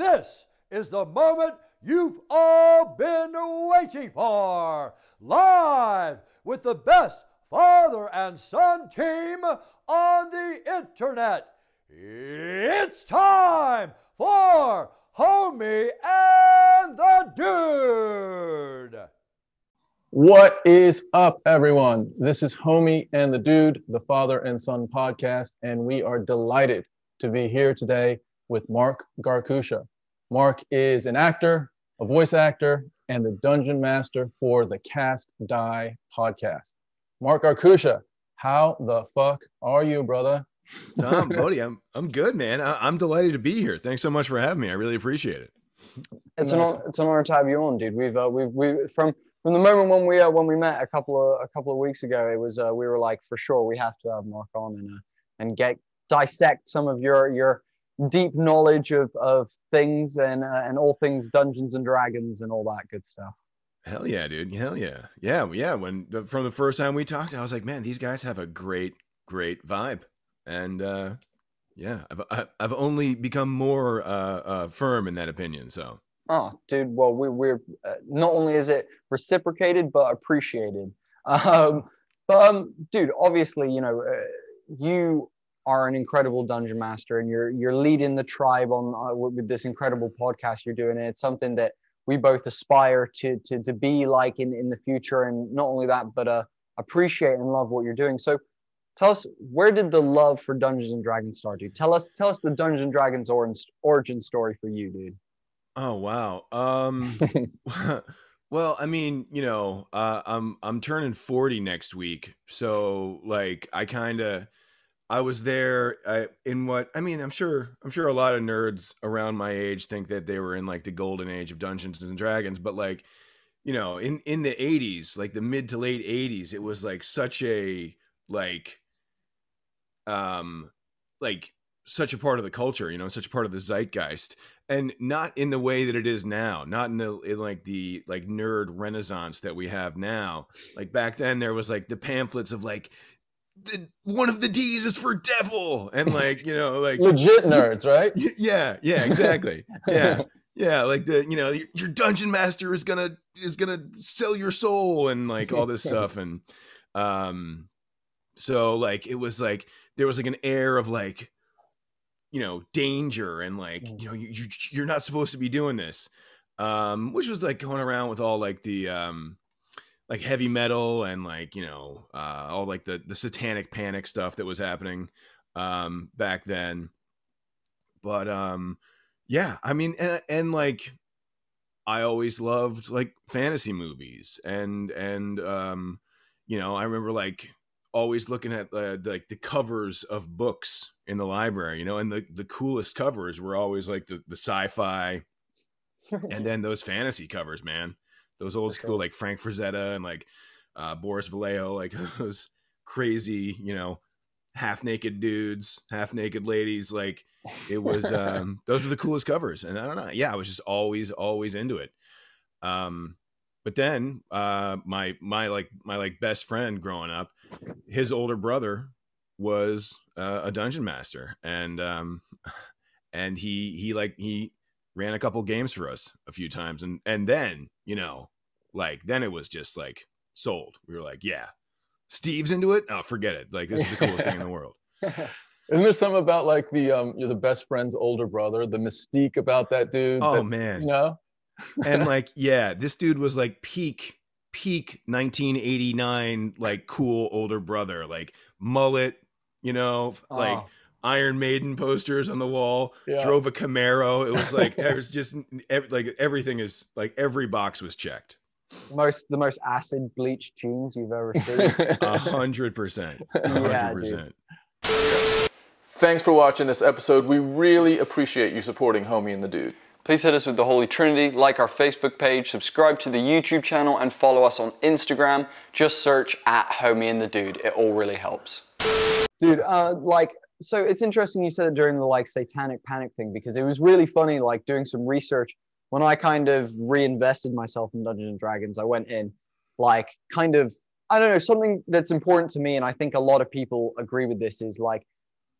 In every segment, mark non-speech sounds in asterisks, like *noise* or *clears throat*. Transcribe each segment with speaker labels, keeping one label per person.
Speaker 1: This is the moment you've all been waiting for. Live with the best father and son team on the internet. It's time for Homie and the Dude.
Speaker 2: What is up, everyone? This is Homie and the Dude, the father and son podcast, and we are delighted to be here today with Mark Garkusha. Mark is an actor, a voice actor, and the dungeon master for the Cast Die podcast. Mark Garkusha, how the fuck are you, brother?
Speaker 3: Tom, *laughs* Bodie, I'm I'm good, man. I, am delighted to be here. Thanks so much for having me. I really appreciate it.
Speaker 2: It's nice. an it's an honor to have you on, dude. We've uh, we've we from from the moment when we uh, when we met a couple of a couple of weeks ago, it was uh, we were like for sure we have to have Mark on and uh, and get dissect some of your your deep knowledge of, of things and uh, and all things Dungeons and Dragons and all that good stuff.
Speaker 3: Hell yeah, dude! Hell yeah, yeah, yeah. When the, from the first time we talked, I was like, man, these guys have a great, great vibe, and uh, yeah, I've I've only become more uh, uh, firm in that opinion. So.
Speaker 2: Oh, dude. Well, we, we're uh, not only is it reciprocated but appreciated. *laughs* Um, but um, dude, obviously, you know, uh, you are an incredible dungeon master and you're you're leading the tribe on uh, with this incredible podcast you're doing. And it's something that we both aspire to to, to be like in in the future. And not only that but uh, appreciate and love what you're doing. So tell us where did the love for dungeons and dragons start dude? Tell us tell us the dungeons and dragons origin story for you dude.
Speaker 3: Oh wow. Um *laughs* well i mean you know uh, i'm i'm turning 40 next week. So like i kind of I was there uh, in what I mean. I'm sure. I'm sure a lot of nerds around my age think that they were in like the golden age of Dungeons and Dragons, but like, you know, in in the 80s, like the mid to late 80s, it was like such a like, um, like such a part of the culture, you know, such a part of the zeitgeist, and not in the way that it is now. Not in the in like the like nerd renaissance that we have now. Like back then, there was like the pamphlets of like one of the D's is for devil, and like you know, like
Speaker 2: legit nerds, right? *laughs*
Speaker 3: Yeah, yeah, exactly. Yeah, *laughs* yeah, like the you know your dungeon master is gonna is gonna sell your soul and like all this *laughs* stuff, and um, so like it was like there was like an air of like you know danger and like mm. you know you, you you're not supposed to be doing this, um, which was like going around with all like the um like heavy metal and like you know uh, all like the the satanic panic stuff that was happening um, back then. But um, yeah, I mean, and, and like I always loved like fantasy movies and and um, you know I remember like always looking at the, the, like the covers of books in the library, you know, and the the coolest covers were always like the the sci-fi *laughs* and then those fantasy covers, man those old school like Frank Frazetta and like uh, Boris Vallejo, like *laughs* those crazy, you know, half naked dudes, half naked ladies. Like it was, *laughs* um, those were the coolest covers. And I don't know. Yeah, I was just always, always into it. Um, but then, uh, my, my, like, my, like, best friend growing up, his older brother was uh, a dungeon master. And, um, *sighs* and he, he, like, he, ran a couple games for us a few times and and then you know like then it was just like sold. We were like yeah steve's into it? Oh forget it. Like this is the coolest thing in the *laughs* world.
Speaker 2: Isn't there something about like the um you're the best friend's older brother the mystique about that dude
Speaker 3: oh
Speaker 2: that,
Speaker 3: man.
Speaker 2: you know?
Speaker 3: And *laughs* like yeah this dude was like peak peak 1989 like cool older brother like mullet you know like oh Iron Maiden posters on the wall. Yeah. Drove a Camaro. It was like *laughs* there was just like everything is like every box was checked.
Speaker 2: Most the most acid bleach jeans you've ever seen. *laughs*
Speaker 3: A hundred percent. A *laughs* hundred percent.
Speaker 4: Thanks for watching this episode. We really appreciate you supporting Homie and the Dude.
Speaker 5: Please hit us with the Holy Trinity, like our Facebook page, subscribe to the YouTube channel, and follow us on Instagram. Just search at Homie and the Dude. It all really helps.
Speaker 2: Dude, uh, like so it's interesting you said it during the like satanic panic thing because it was really funny like doing some research when I kind of reinvested myself in Dungeons and Dragons. I went in like kind of I don't know something that's important to me, and I think a lot of people agree with this is like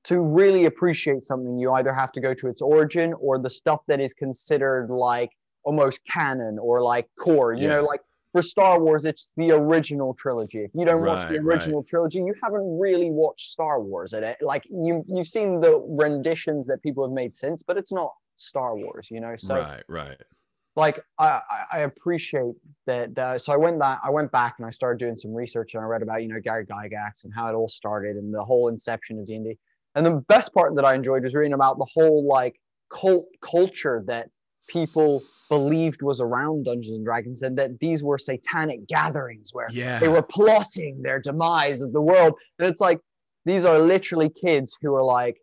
Speaker 2: to really appreciate something, you either have to go to its origin or the stuff that is considered like almost canon or like core. You know, like for Star Wars, it's the original trilogy. If you don't watch the
Speaker 3: Right, right.
Speaker 2: original trilogy, you haven't really watched Star Wars. And it, like you, you've seen the renditions that people have made since, but it's not Star Wars. You know, so
Speaker 3: right, right.
Speaker 2: like I, I- I appreciate that, that. So I went that I went back and I started doing some research and I read about you know Gary Gygax and how it all started and the whole inception of D and D. And the best part that I enjoyed was reading about the whole like cult culture that people believed was around Dungeons and Dragons and that these were satanic gatherings where
Speaker 3: Yeah.
Speaker 2: they were plotting their demise of the world. And it's like these are literally kids who are like,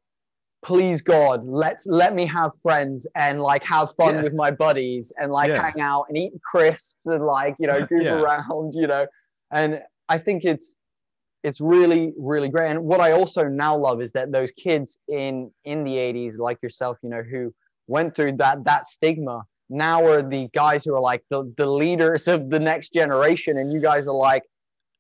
Speaker 2: please God, let's let me have friends and like have fun
Speaker 3: Yeah.
Speaker 2: with my buddies and like
Speaker 3: Yeah.
Speaker 2: hang out and eat crisps and like, you know, *laughs* goof around, you know. And I think it's it's really, really great. And what I also now love is that those kids in in the 80s, like yourself, you know, who went through that that stigma now are the guys who are like the, the leaders of the next generation and you guys are like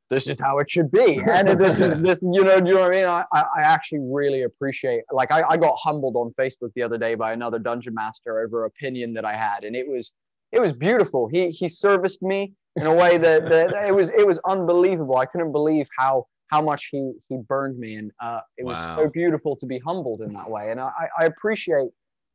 Speaker 2: this is how it should be. *laughs* And this is this you know do you know what i mean? I, I actually really appreciate like I, I got humbled on facebook the other day by another dungeon master over opinion that i had and it was it was beautiful. He he serviced me in a way that, that it was it was unbelievable. I couldn't believe how how much he he burned me and uh it was so beautiful to be humbled in that way. And i i appreciate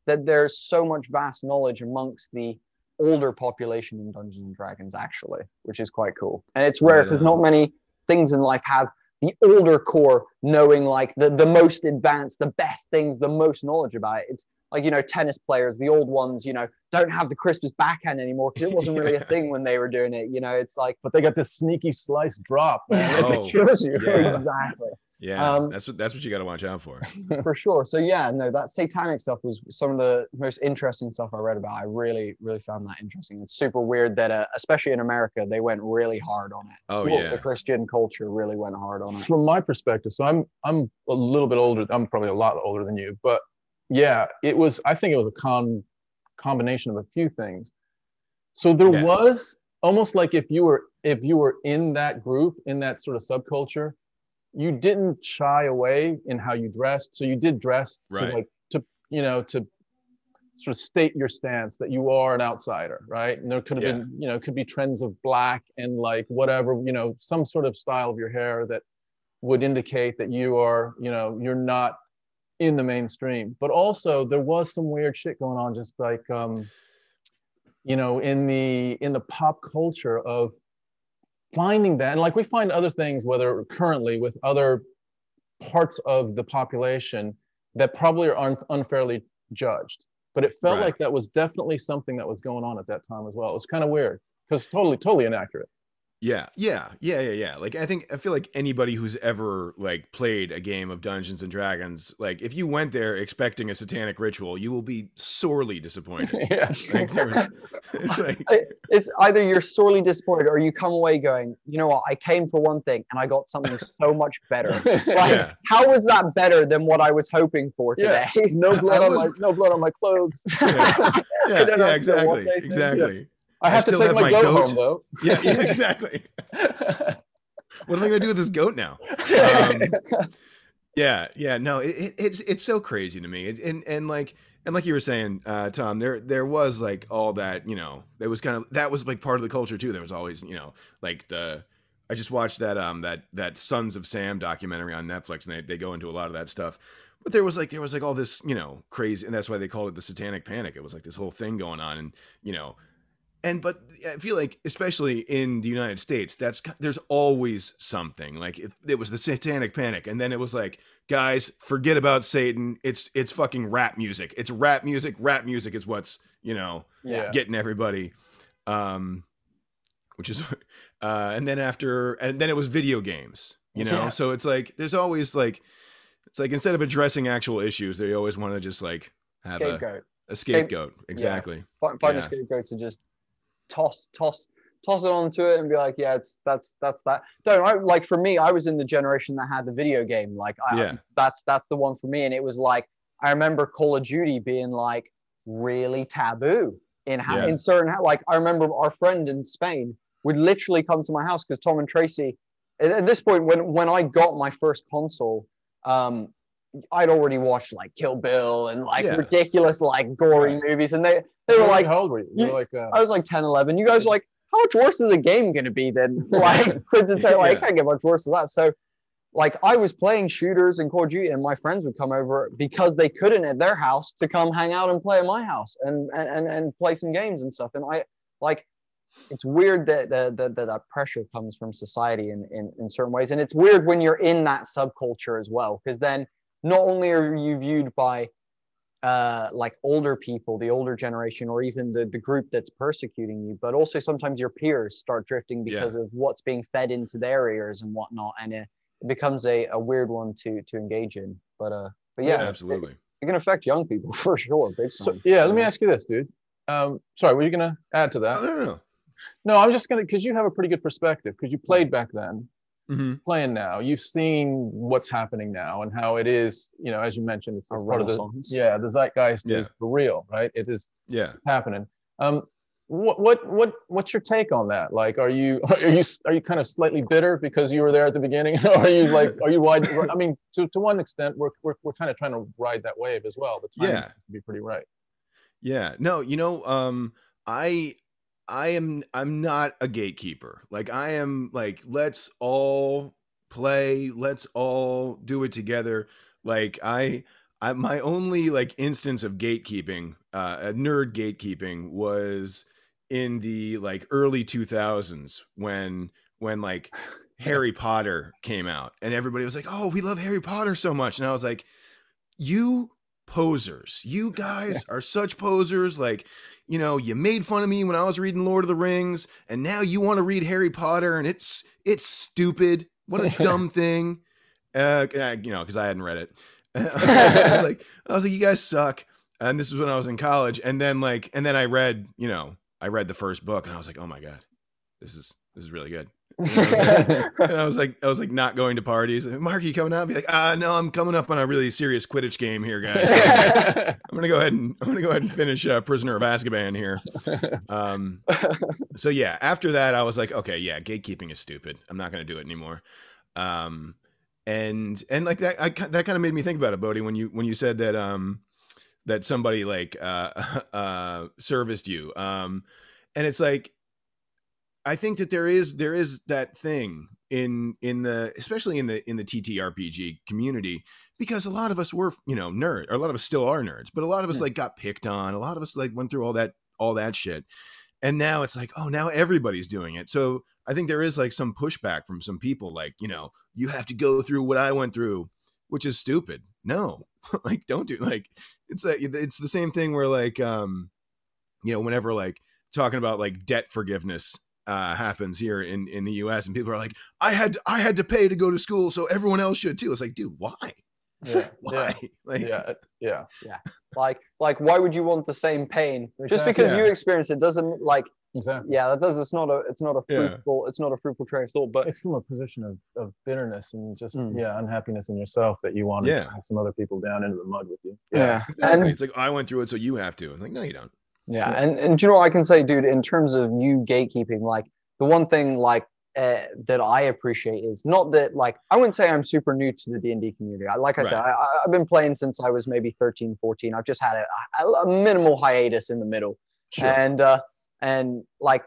Speaker 2: that there's so much vast knowledge amongst the older population in Dungeons and Dragons, actually, which is quite cool. And it's rare because not many things in life have the older core knowing like the, the most advanced, the best things, the most knowledge about it. It's like, you know, tennis players, the old ones, you know, don't have the crispest backhand anymore because it wasn't really a *laughs* thing when they were doing it. You know, it's like,
Speaker 6: But they got this sneaky slice drop, man.
Speaker 3: Oh,
Speaker 6: it kills you.
Speaker 3: yeah. *laughs*
Speaker 2: exactly.
Speaker 3: Yeah,
Speaker 2: Um,
Speaker 3: that's what that's what you got to watch out for. *laughs*
Speaker 2: for sure. So yeah, no, that satanic stuff was some of the most interesting stuff I read about. I really, really found that interesting. It's super weird that, uh, especially in America, they went really hard on it.
Speaker 3: Oh
Speaker 2: Well,
Speaker 3: yeah,
Speaker 2: the Christian culture really went hard on it.
Speaker 6: From my perspective, so I'm I'm a little bit older. I'm probably a lot older than you, but yeah, it was. I think it was a con combination of a few things. So there
Speaker 3: Yeah.
Speaker 6: was almost like if you were if you were in that group in that sort of subculture, you didn't shy away in how you dressed. So you did dress
Speaker 3: Right.
Speaker 6: to like to you know to sort of state your stance that you are an outsider, right? And there could have
Speaker 3: Yeah.
Speaker 6: been you know it could be trends of black and like whatever you know some sort of style of your hair that would indicate that you are you know you're not in the mainstream but also there was some weird shit going on just like um you know in the in the pop culture of finding that and like we find other things whether currently with other parts of the population that probably are un- unfairly judged. But it felt
Speaker 3: Right.
Speaker 6: like that was definitely something that was going on at that time as well. It was kind of weird because totally totally inaccurate
Speaker 3: yeah, yeah, yeah, yeah, yeah. Like I think I feel like anybody who's ever like played a game of Dungeons and Dragons, like if you went there expecting a satanic ritual, you will be sorely *laughs* disappointed.
Speaker 6: yeah
Speaker 3: like, *laughs* *laughs* it's like
Speaker 2: It's either you're sorely disappointed or you come away going, you know what, I came for one thing and I got something so much better. Like,
Speaker 3: Yeah.
Speaker 2: how was that better than what I was hoping for today?
Speaker 6: Yeah. no blood
Speaker 3: I
Speaker 6: on my no blood on my clothes
Speaker 3: yeah, yeah, yeah, exactly, exactly.
Speaker 6: I have
Speaker 3: still
Speaker 6: to take my,
Speaker 3: my
Speaker 6: goat,
Speaker 3: goat.
Speaker 6: home though. *laughs*
Speaker 3: Yeah, yeah, *laughs* exactly. What am I gonna do with this goat now? Um, yeah, yeah, no, it, it, it's it's so crazy to me. It's, and and like and like you were saying, uh, Tom, there there was like all that you know. There was kind of that was like part of the culture too. There was always you know like the. I just watched that um that that Sons of Sam documentary on Netflix, and they they go into a lot of that stuff. But there was like there was like all this you know crazy, and that's why they called it the Satanic Panic. It was like this whole thing going on, and you know and but I feel like especially in the United States, that's there's always something like if it was the Satanic Panic, and then it was like, guys, forget about Satan. It's it's fucking rap music. It's rap music. Rap music is what's you know
Speaker 6: Yeah.
Speaker 3: getting everybody, um, which is, *laughs* uh, and then after and then it was video games. You know,
Speaker 2: Yeah.
Speaker 3: so it's like there's always like it's like instead of addressing actual issues, they always want to just like have a,
Speaker 2: Scapegoat.
Speaker 3: a scapegoat. Exactly.
Speaker 2: Find, find a scapegoat to just toss, toss, toss it onto it and be like, yeah, it's that's that's that. Don't I, like for me, I was in the generation that had the video game. Like, I,
Speaker 3: Yeah.
Speaker 2: that's that's the one for me. And it was like I remember Call of Duty being like really taboo in how
Speaker 3: Yeah.
Speaker 2: in certain like I remember our friend in Spain would literally come to my house because Tom and Tracy. At, at this point, when when I got my first console, um, I'd already watched like Kill Bill and like
Speaker 3: Yeah.
Speaker 2: ridiculous like gory
Speaker 3: Right.
Speaker 2: movies, and they they were like,
Speaker 6: how old were you? You were like, uh,
Speaker 2: I was like 10, 11. You guys were like, how much worse is a game going to be than *laughs* like Crimson Tide? Like,
Speaker 3: Yeah.
Speaker 2: it can't get much worse than that. So, like, I was playing shooters and Call of Duty, and my friends would come over because they couldn't at their house to come hang out and play at my house and and and, and play some games and stuff. And I like, it's weird that that that, that, that pressure comes from society in, in in certain ways, and it's weird when you're in that subculture as well, because then not only are you viewed by uh, like older people, the older generation, or even the, the group that's persecuting you, but also sometimes your peers start drifting
Speaker 3: Yeah.
Speaker 2: because of what's being fed into their ears and whatnot, and it, it becomes a, a weird one to to engage in. But uh, but yeah,
Speaker 3: absolutely.
Speaker 2: it, it can affect young people *laughs* for sure. Big
Speaker 6: so,
Speaker 2: time.
Speaker 6: yeah, let me ask you this, dude. Um, sorry, were you gonna add to that?
Speaker 3: no, no, no.
Speaker 6: No, I'm just gonna because you have a pretty good perspective because you played back then,
Speaker 3: hmm
Speaker 6: playing now. You've seen what's happening now and how it is. You know, as you mentioned, it's, part of the yeah, the zeitgeist
Speaker 3: Yeah.
Speaker 6: is for real, right? It is
Speaker 3: Yeah.
Speaker 6: happening. Um, what what what what's your take on that? Like, are you *laughs* are you are you kind of slightly bitter because you were there at the beginning? or *laughs* are you like are you wide? I mean, to, to one extent, we're we're we're kind of trying to ride that wave as well. The timing
Speaker 3: Yeah.
Speaker 6: be pretty right.
Speaker 3: Yeah. No, you know, um, I I am I'm not a gatekeeper. Like I am like, let's all play, let's all do it together. Like I I my only like instance of gatekeeping, uh a nerd gatekeeping was in the like early 2000s when when like *laughs* Harry Potter came out and everybody was like, "Oh, we love Harry Potter so much." And I was like, "You posers. You *laughs* guys are such posers. Like, you know, you made fun of me when I was reading Lord of the Rings, and now you want to read Harry Potter, and it's it's stupid. What a *laughs* dumb thing. Uh, you know, because I hadn't read it. *laughs* I was *laughs* like, I was like, you guys suck. And this was when I was in college, and then like, and then I read, you know, I read the first book, and I was like, oh my god, this is this is really good. *laughs* And I was like, I was like not going to parties. Mark, you coming out? Be like, ah, no, I'm coming up on a really serious Quidditch game here, guys. *laughs* *laughs* I'm gonna go ahead and I'm gonna go ahead and finish uh, Prisoner of Azkaban here. Um, so yeah, after that, I was like, okay, yeah, gatekeeping is stupid. I'm not gonna do it anymore. Um, and and like that, I, that kind of made me think about it, Bodie, when you when you said that um that somebody like uh uh serviced you. Um, and it's like I think that there is there is that thing in in the especially in the in the TTRPG community because a lot of us were you know nerd or a lot of us still are nerds but a lot of us
Speaker 2: Hmm.
Speaker 3: like got picked on a lot of us like went through all that all that shit. And now it's like oh now everybody's doing it. So I think there is like some pushback from some people like you know you have to go through what I went through which is stupid. No. *laughs* Like don't do like it's a, it's the same thing where like um you know whenever like talking about like debt forgiveness uh happens here in in the US and people are like I had I had to pay to go to school so everyone else should too. It's like dude, why?
Speaker 6: Yeah, *laughs*
Speaker 3: Why?
Speaker 6: yeah,
Speaker 3: Like
Speaker 6: yeah, it- yeah.
Speaker 2: like like why would you want the same pain just because
Speaker 3: Exactly.
Speaker 2: you experience it doesn't like
Speaker 6: Exactly.
Speaker 2: yeah that does it's not a it's not a
Speaker 3: Yeah.
Speaker 2: fruitful it's not a fruitful train of thought but
Speaker 6: It's from a position of, of bitterness and just
Speaker 2: Mm.
Speaker 6: yeah unhappiness in yourself that you want to
Speaker 3: Yeah.
Speaker 6: drag some other people down into the mud with you.
Speaker 2: yeah,
Speaker 3: exactly.
Speaker 2: and
Speaker 3: it's like I went through it so you have to. I'm like no you don't.
Speaker 2: Yeah, and and do you know what I can say, dude? In terms of you gatekeeping, like the one thing like uh, that I appreciate is not that like I wouldn't say I'm super new to the D and D community. I, like I said, I, I've been playing since I was maybe 13, 14. I've just had a, a, a minimal hiatus in the middle,
Speaker 3: Sure.
Speaker 2: and uh, and like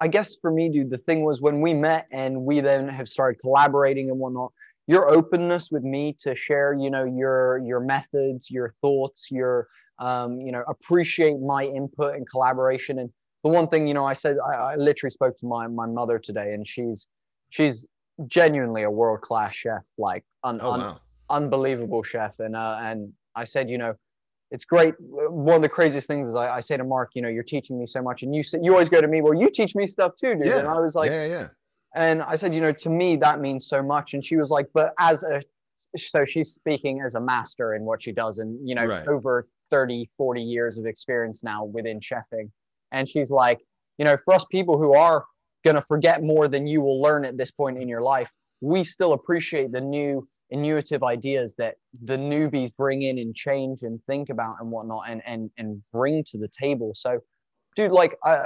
Speaker 2: I guess for me, dude, the thing was when we met and we then have started collaborating and whatnot. Your openness with me to share, you know, your your methods, your thoughts, your um, you know, appreciate my input and collaboration. And the one thing, you know, I said, I, I literally spoke to my, my mother today and she's, she's genuinely a world-class chef, like un,
Speaker 3: oh
Speaker 2: un-
Speaker 3: wow.
Speaker 2: unbelievable chef. And, uh, and I said, you know, it's great. One of the craziest things is I, I say to Mark, you know, you're teaching me so much and you say, you always go to me, well, you teach me stuff too, dude.
Speaker 3: Yeah.
Speaker 2: And I was like,
Speaker 3: yeah, yeah.
Speaker 2: and I said, you know, to me, that means so much. And she was like, but as a, so she's speaking as a master in what she does and, you know,
Speaker 3: Right.
Speaker 2: over 30, 40 years of experience now within chefing. And she's like, you know, for us people who are going to forget more than you will learn at this point in your life, we still appreciate the new innovative ideas that the newbies bring in and change and think about and whatnot and, and, and bring to the table. So, dude, like, uh,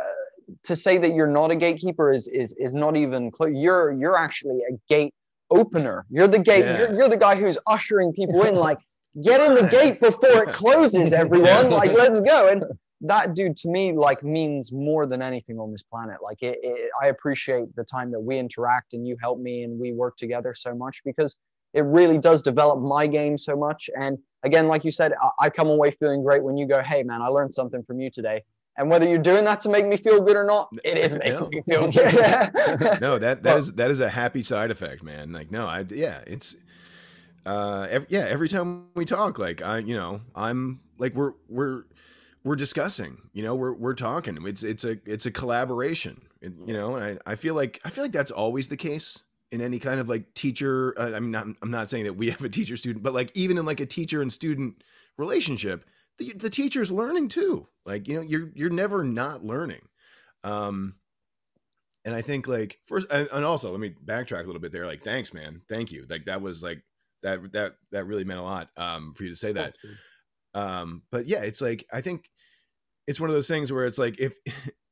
Speaker 2: to say that you're not a gatekeeper is is is not even close. You're you're actually a gate opener. You're the gate.
Speaker 3: Yeah.
Speaker 2: You're, you're the guy who's ushering people in. *laughs* Like, get in the gate before it *laughs* closes, everyone. Like, let's go. And that dude to me like means more than anything on this planet. Like, it, it, I appreciate the time that we interact and you help me and we work together so much because it really does develop my game so much. And again, like you said, I, I come away feeling great when you go, "Hey, man, I learned something from you today." And whether you're doing that to make me feel good or not, it is *laughs* making
Speaker 3: No.
Speaker 2: me feel good. *laughs*
Speaker 3: no that that is that is a happy side effect man like no i yeah it's uh ev yeah every time we talk like i you know i'm like we're we're we're discussing you know we're we're talking it's it's a it's a collaboration you know I, I feel like i feel like that's always the case in any kind of like teacher uh, i mean not, i'm not saying that we have a teacher student but like even in like a teacher and student relationship the, the teacher's learning too like you know you're you're never not learning um and I think like first and, and also let me backtrack a little bit there. Like, thanks, man. Thank you. Like that was like that that that really meant a lot um for you to say that. Um, but yeah, it's like I think it's one of those things where it's like if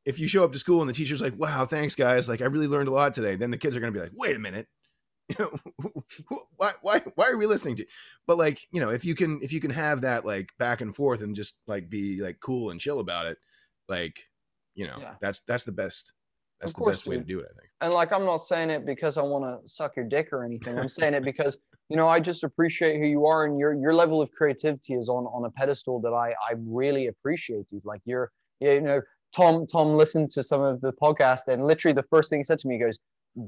Speaker 3: if you show up to school and the teacher's like, "Wow, thanks, guys. Like I really learned a lot today," then the kids are gonna be like, "Wait a minute." *laughs* You know, why why why are we listening to? You? But like you know, if you can if you can have that like back and forth and just like be like cool and chill about it, like you know,
Speaker 2: Yeah.
Speaker 3: that's that's the best that's
Speaker 2: Of
Speaker 3: the
Speaker 2: course,
Speaker 3: best way to do it. I think.
Speaker 2: and like i'm not saying it because i want to suck your dick or anything i'm saying it because you know i just appreciate who you are and your your level of creativity is on on a pedestal that i i really appreciate dude. Like you're you know tom tom listened to some of the podcast and literally the first thing he said to me he goes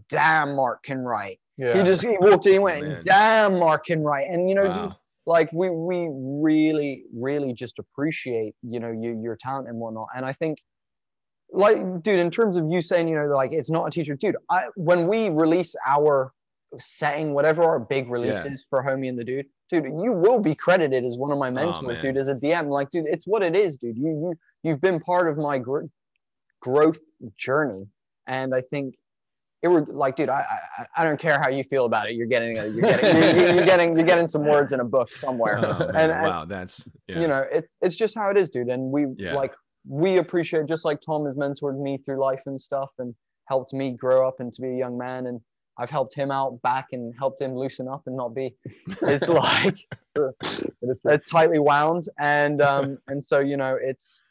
Speaker 2: damn mark can write.
Speaker 6: Yeah.
Speaker 2: he just he walked in and went
Speaker 3: man.
Speaker 2: damn mark can write. And you know dude, like we we really really just appreciate you know your your talent and whatnot. And i think like dude in terms of you saying you know like it's not a teacher dude i when we release our setting whatever our big releases
Speaker 3: Yeah.
Speaker 2: for homie and the dude. Dude you will be credited as one of my oh, mentors
Speaker 3: man.
Speaker 2: dude as a dm like dude it's what it is dude. You you you've been part of my gr- growth journey. And i think it were like dude I, I i don't care how you feel about it. You're getting a, you're getting you're, you're getting you're getting some words in a book somewhere. *laughs*
Speaker 3: Oh,
Speaker 2: and
Speaker 3: wow, that's yeah.
Speaker 2: you know it's it's just how it is dude. And we
Speaker 3: Yeah.
Speaker 2: like we appreciate just like tom has mentored me through life and stuff and helped me grow up and to be a young man. And i've helped him out back and helped him loosen up and not be *laughs* it's like it's tightly wound and um *laughs* and so you know it's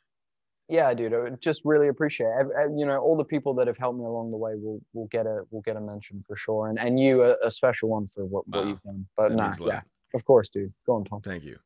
Speaker 2: yeah dude i would just really appreciate it. Ev- ev- you know all the people that have helped me along the way will will get a will get a mention for sure and and you a, a special one for what, what
Speaker 3: Wow.
Speaker 2: you've done but
Speaker 3: That
Speaker 2: nah,
Speaker 3: means a lot.
Speaker 2: yeah of course dude go on tom
Speaker 3: Thank you.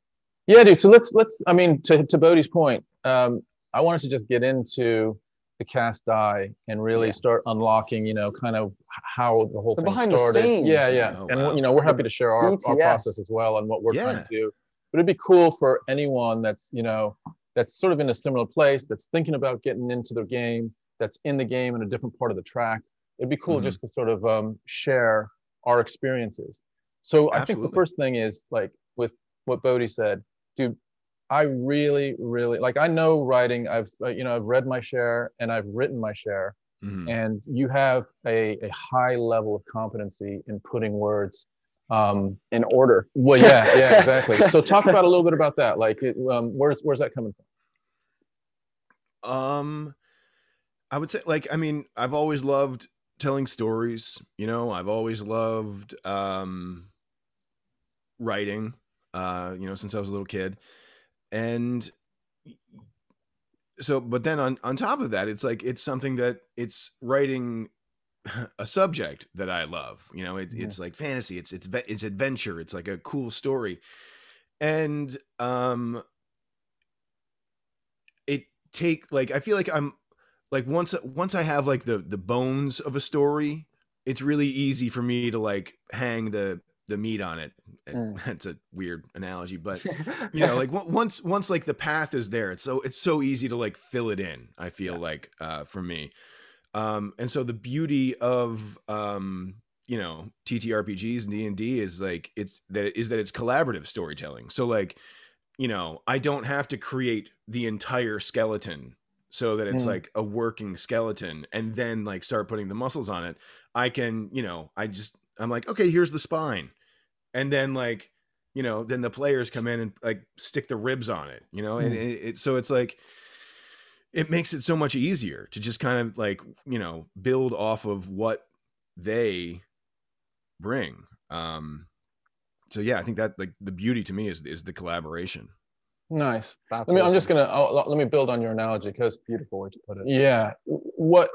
Speaker 6: Yeah, dude. So let's let's. I mean, to to Bodie's point, um, I wanted to just get into the cast die and really
Speaker 2: Yeah.
Speaker 6: start unlocking, you know, kind of how the whole
Speaker 2: The
Speaker 6: thing
Speaker 2: behind the
Speaker 6: started.
Speaker 2: scenes.
Speaker 6: Yeah, yeah.
Speaker 3: Oh,
Speaker 6: and
Speaker 3: wow.
Speaker 6: you know, we're happy to share our, our process as well and what we're trying to do. But it'd be cool for anyone that's you know that's sort of in a similar place, that's thinking about getting into the game, that's in the game in a different part of the track. It'd be cool
Speaker 3: Mhm.
Speaker 6: just to sort of um, share our experiences. So I think the first thing is like with what Bodie said, dude. I really, really like. I know writing. I've uh, you know I've read my share and I've written my share,
Speaker 3: Mhm.
Speaker 6: and you have a, a high level of competency in putting words. Um,
Speaker 2: in order
Speaker 6: well, yeah, yeah, *laughs* exactly. So talk about a little bit about that. Like, it, um, where's where's that coming from?
Speaker 3: Um, I would say, like, I mean, I've always loved telling stories. You know, I've always loved um, writing. Uh, you know, since I was a little kid, and so, but then on on top of that, it's like it's something that it's writing a subject that I love. You know, it,
Speaker 6: Yeah.
Speaker 3: it's like fantasy. It's it's it's adventure. It's like a cool story, and um, it take like I feel like I'm like once once I have like the the bones of a story, it's really easy for me to like hang the the meat on it.
Speaker 2: Mm. *laughs*
Speaker 3: That's a weird analogy, *laughs* but you know, like once once like the path is there, it's so it's so easy to like fill it in. I feel like uh, for me, um, and so the beauty of um, you know TTRPGs and D and D is like it's that is that it's collaborative storytelling. So like you know, I don't have to create the entire skeleton so that it's
Speaker 2: Mm.
Speaker 3: like a working skeleton and then like start putting the muscles on it. I can, you know, I just I'm like, okay, here's the spine. And then like, you know, then the players come in and like stick the ribs on it, you know, and it, it so it's like it makes it so much easier to just kind of like, you know, build off of what they bring. Um, so yeah, I think that like the beauty to me is is the collaboration.
Speaker 6: Nice.
Speaker 2: That's
Speaker 6: Let me, I'm just gonna I'll, let me build on your analogy because
Speaker 2: beautiful way to put it.
Speaker 6: yeah, what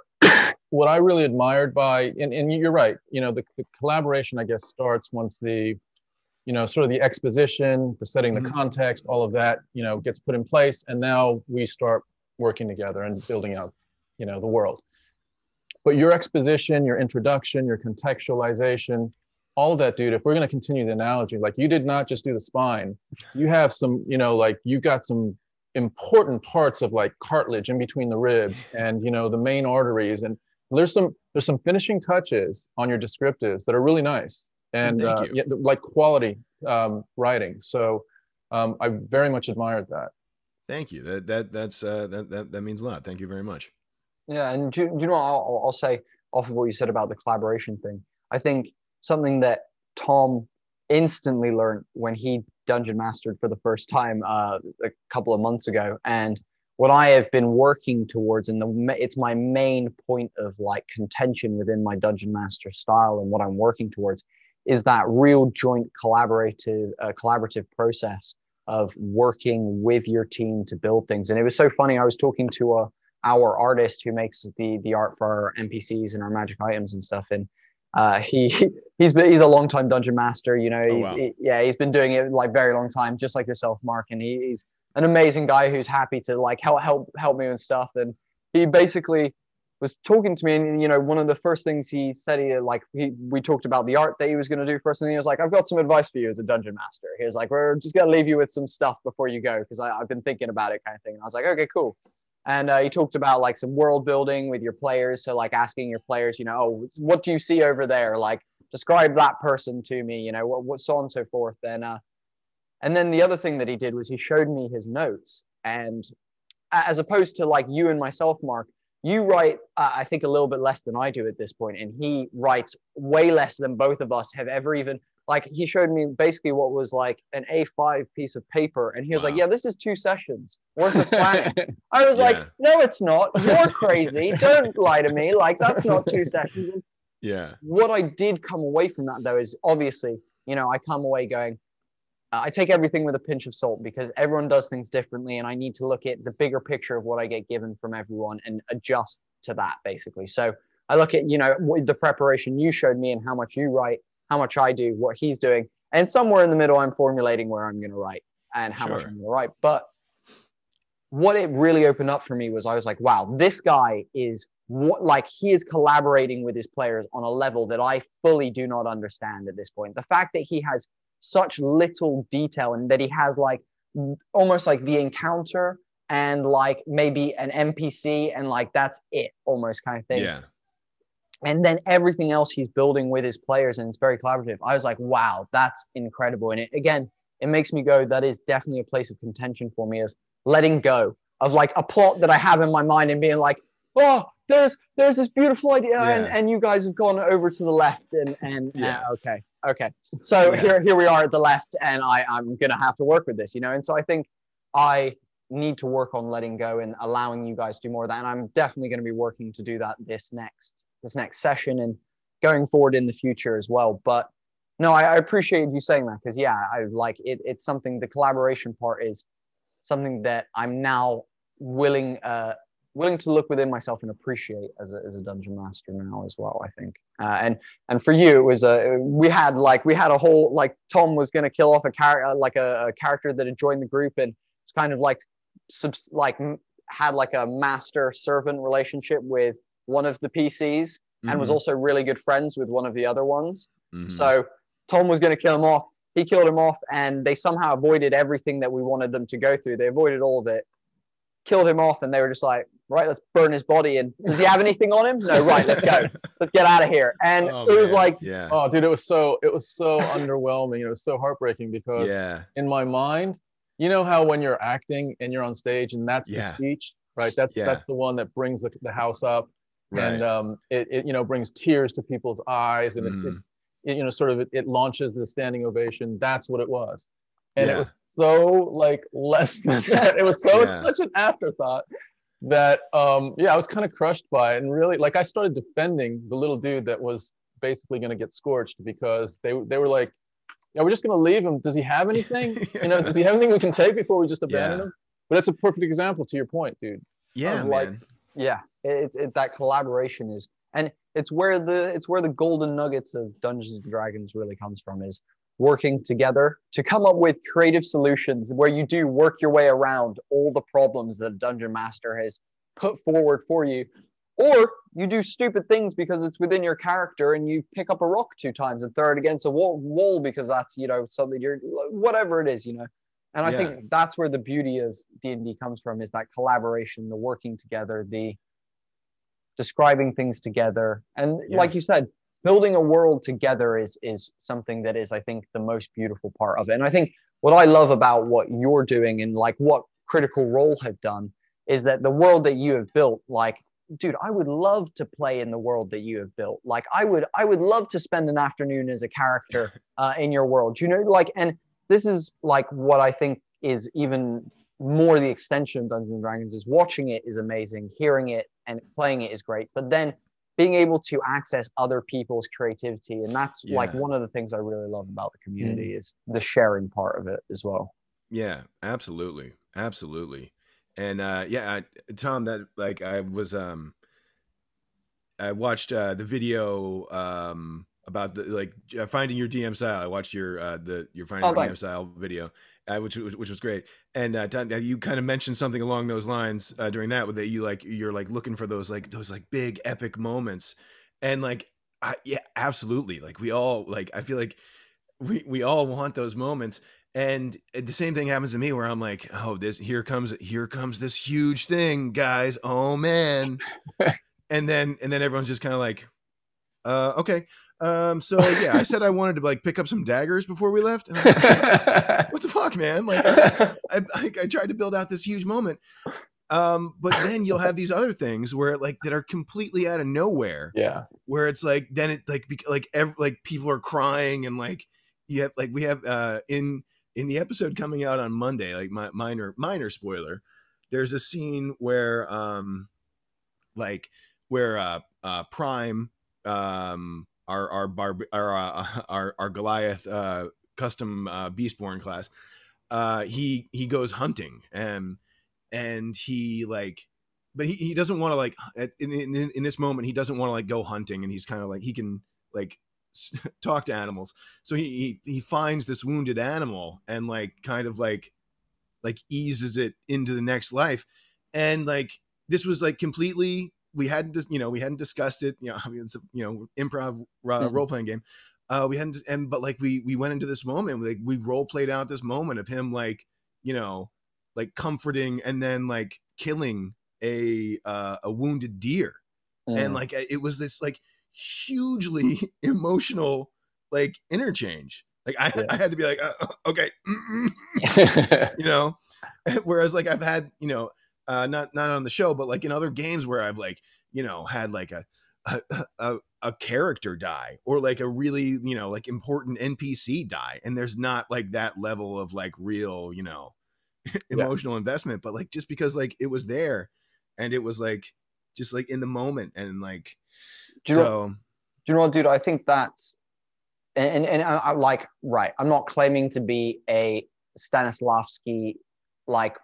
Speaker 6: what I really admired by and, and you're right. You know, the, the collaboration I guess starts once the you know sort of the exposition, the setting,
Speaker 3: Mhm.
Speaker 6: the context, all of that you know gets put in place, and now we start working together and building out you know the world. But your exposition, your introduction, your contextualization, all of that, dude. If we're going to continue the analogy, like you did not just do the spine, you have some, you know, like you got some important parts of like cartilage in between the ribs and you know the main arteries, and there's some there's some finishing touches on your descriptives that are really nice and
Speaker 3: Thank
Speaker 6: uh,
Speaker 3: you.
Speaker 6: yeah, like quality um, writing. So um, I very much admired that.
Speaker 3: Thank you. That that that's uh, that that that means a lot. Thank you very much.
Speaker 2: Yeah, and do, do you know what I'll, I'll say off of what you said about the collaboration thing? I think something that Tom instantly learned when he dungeon mastered for the first time uh, a couple of months ago, and what I have been working towards, and the it's my main point of like contention within my dungeon master style, and what I'm working towards is that real joint collaborative uh, collaborative process of working with your team to build things. And it was so funny. I was talking to a our artist who makes the the art for our NPCs and our magic items and stuff. And uh, he *laughs* he's been, he's a long time dungeon master. You know,
Speaker 3: Oh, wow.
Speaker 2: he- yeah he's been doing it like very long time, just like yourself, Mark. And he, he's an amazing guy who's happy to like help help help me and stuff. And he basically was talking to me, and you know, one of the first things he said, he like he we talked about the art that he was going to do first, and he was like, "I've got some advice for you as a dungeon master." He was like, "We're just going to leave you with some stuff before you go because I've been thinking about it, kind of thing." And I was like, "Okay, cool." and uh, he talked about like some world building with your players so like asking your players you know oh what do you see over there like describe that person to me you know what, what so on and so forth and uh and then the other thing that he did was he showed me his notes and as opposed to like you and myself mark you write uh, i think a little bit less than i do at this point and he writes way less than both of us have ever even like he showed me basically what was like an a5 piece of paper and he was like yeah this is two sessions worth of planning *laughs* I was like, no, it's not. You're *laughs* crazy. Don't lie to me. Like, that's not two sessions.
Speaker 3: Yeah.
Speaker 2: what I did come away from that, though, is obviously, you know, I come away going, I take everything with a pinch of salt because everyone does things differently. And I need to look at the bigger picture of what I get given from everyone and adjust to that, basically. So I look at, you know, the preparation you showed me and how much you write, how much I do, what he's doing. And somewhere in the middle, I'm formulating where I'm going to write and how much I'm going to write. But what it really opened up for me was I was like, wow, this guy is what like he is collaborating with his players on a level that I fully do not understand at this point. The fact that he has such little detail and that he has like almost like the encounter and like maybe an NPC and like that's it almost kind of thing.
Speaker 3: Yeah.
Speaker 2: and then everything else he's building with his players and it's very collaborative. I was like wow that's incredible. And it again it makes me go that is definitely a place of contention for me of letting go of like a plot that i have in my mind and being like oh there's there's this beautiful idea and, and you guys have gone over to the left and and
Speaker 3: Yeah.
Speaker 2: uh, okay okay *laughs* so
Speaker 3: Yeah.
Speaker 2: here here we are at the left and i i'm gonna have to work with this you know and so i think i need to work on letting go and allowing you guys to do more of that and i'm definitely going to be working to do that this next this next session and going forward in the future as well. But no, I, I appreciate you saying that because yeah, I like it. It's something. The collaboration part is something that I'm now willing uh, willing to look within myself and appreciate as a, as a dungeon master now as well. I think. Uh, and and for you, it was a we had like we had a whole like Tom was going to kill off a character like a, a character that had joined the group and it's kind of like subs- like m- had like a master servant relationship with one of the PCs and was
Speaker 3: Mhm.
Speaker 2: also really good friends with one of the other ones.
Speaker 3: Mhm.
Speaker 2: So Tom was going to kill him off. He killed him off, and they somehow avoided everything that we wanted them to go through. They avoided all of it, killed him off, and they were just like, right, let's burn his body. And does he have anything on him? No, right, let's go. *laughs* Let's get out of here. And
Speaker 3: Oh,
Speaker 2: it was
Speaker 3: man.
Speaker 2: like,
Speaker 3: yeah.
Speaker 6: Oh, dude, it was so it was so underwhelming. It was so heartbreaking because
Speaker 3: yeah.
Speaker 6: in my mind, you know how when you're acting and you're on stage and that's the speech, right? That's
Speaker 3: Yeah.
Speaker 6: that's the one that brings the, the house up
Speaker 3: Right.
Speaker 6: and um, it, it you know brings tears to people's eyes and it,
Speaker 3: Mhm.
Speaker 6: it, it you know sort of it, it launches the standing ovation. That's what it was, and it was so like less *laughs* than that. It was so
Speaker 3: Yeah.
Speaker 6: such an afterthought that um yeah I was kind of crushed by it and really like I started defending the little dude that was basically going to get scorched because they they were like, yeah, we're just going to leave him. Does he have anything? *laughs* You know, does he have anything we can take before we just abandon
Speaker 3: Yeah.
Speaker 6: him? But that's a perfect example to your point, dude.
Speaker 3: Yeah,
Speaker 6: of, like,
Speaker 3: man.
Speaker 2: yeah it, it, that collaboration is and it's where the it's where the golden nuggets of dungeons and dragons really comes from is working together to come up with creative solutions where you do work your way around all the problems that a dungeon master has put forward for you or you do stupid things because it's within your character and you pick up a rock two times and throw it against a wall, wall because that's you know something you're whatever it is you know and i
Speaker 3: Yeah.
Speaker 2: think that's where the beauty of d&d comes from is that collaboration the working together the describing things together and
Speaker 3: Yeah.
Speaker 2: like you said building a world together is is something that is i think the most beautiful part of it. And i think what i love about what you're doing and like what critical role have done is that the world that you have built like dude i would love to play in the world that you have built. Like i would i would love to spend an afternoon as a character *laughs* uh, in your world you know? Like and this is like what i think is even more the extension of dungeons and dragons is watching it is amazing hearing it and playing it is great. But then being able to access other people's creativity and that's like one of the things i really love about the community is the sharing part of it as well.
Speaker 3: Yeah, absolutely, absolutely, and uh, yeah, I, Tom, that like I was um, I watched uh, the video um about the like uh, finding your DM style. I watched your uh the your finding
Speaker 2: Oh,
Speaker 3: your DM style video, uh, which was- which was great. And uh, uh, you kind of mentioned something along those lines uh, during that, that you like you're like looking for those like those like big epic moments, and like I yeah, absolutely. Like we all like I feel like we we all want those moments. And the same thing happens to me where i'm like oh this here comes here comes this huge thing guys. Oh man. *laughs* And then and then everyone's just kind of like uh okay um so yeah i said i wanted to like pick up some daggers before we left And like, *laughs* what the fuck man like I, I, I, tried to build out this huge moment um but then you'll have these other things where like that are completely out of nowhere
Speaker 6: Yeah.
Speaker 3: where it's like then it like like ev- like people are crying and like you have like we have uh in in the episode coming out on Monday like my minor minor spoiler there's a scene where um like where uh uh prime um our our barb our uh, *laughs* our our Goliath uh custom uh beastborn class uh he he goes hunting and and he like but he, he doesn't want to like at- in, in in this moment he doesn't want to like go hunting and he's kind of like he can like *laughs* talk to animals. So he, he he finds this wounded animal and like kind of like like eases it into the next life. And like this was like completely we hadn't you know we hadn't discussed it you know *laughs* I mean, it's a you know improv uh,
Speaker 2: Mhm.
Speaker 3: role playing game uh we hadn't and but like we we went into this moment like we role played out this moment of him like you know like comforting and then like killing a uh, a wounded deer
Speaker 2: Mm.
Speaker 3: and like it was this like hugely *laughs* emotional like interchange like i,
Speaker 6: Yeah.
Speaker 3: I had to be like uh, okay *laughs* you know whereas like i've had you know uh not not on the show but like in other games where i've like you know had like a a, a, a character die or like a really you know like important npc die and there's not like that level of like real you know *laughs* emotional investment but like just because like it was there and it was like just like in the moment and like
Speaker 2: Do you know-
Speaker 3: so
Speaker 2: Do you know what, dude? I think that's and and, and I, I'm like right. I'm not claiming to be a Stanislavski like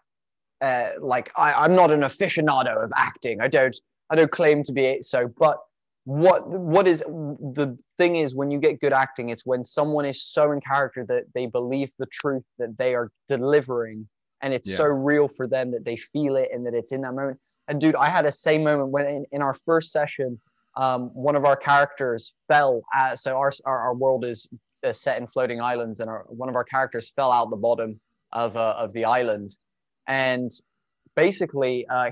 Speaker 2: uh, like I, I'm not an aficionado of acting. I don't I don't claim to be it. So, but what what is the thing is when you get good acting, it's when someone is so in character that they believe the truth that they are delivering, and it's
Speaker 3: Yeah.
Speaker 2: so real for them that they feel it and that it's in that moment. And dude, I had a same moment when in, in our first session, um, one of our characters fell. Uh, so our, our our world is uh, set in floating islands, and our, one of our characters fell out the bottom of uh, of the island, and basically, uh,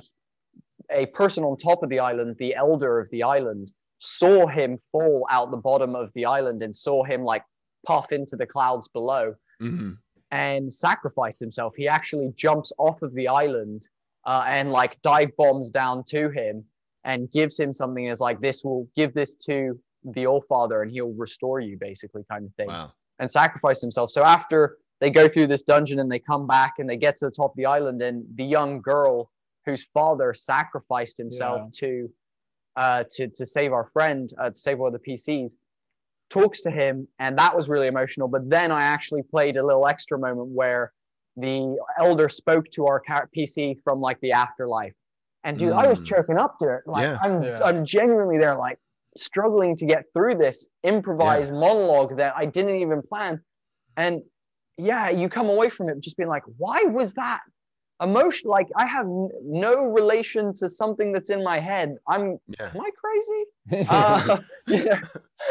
Speaker 2: a person on top of the island, the elder of the island, saw him fall out the bottom of the island and saw him like puff into the clouds below
Speaker 3: mhm.
Speaker 2: and sacrificed himself. He actually jumps off of the island uh, and like dive bombs down to him and gives him something as like this will give this to the All Father and he'll restore you, basically, kind of thing,
Speaker 3: wow
Speaker 2: and sacrifice himself. So after they go through this dungeon and they come back and they get to the top of the island and the young girl whose father sacrificed himself to uh, to to save our friend, uh, to save one of the PCs. talks to him, and that was really emotional. But then I actually played a little extra moment where the elder spoke to our car- PC from like the afterlife, and dude, I was
Speaker 3: Mm.
Speaker 2: choking up to it. Like
Speaker 3: Yeah.
Speaker 2: I'm,
Speaker 6: Yeah.
Speaker 2: I'm genuinely there, like struggling to get through this improvised monologue that I didn't even plan, and yeah, you come away from it just being like, why was that? Emotion, like I have n- no relation to something that's in my head. I'm,
Speaker 3: Yeah.
Speaker 2: am I crazy? *laughs* Uh, *laughs* yeah,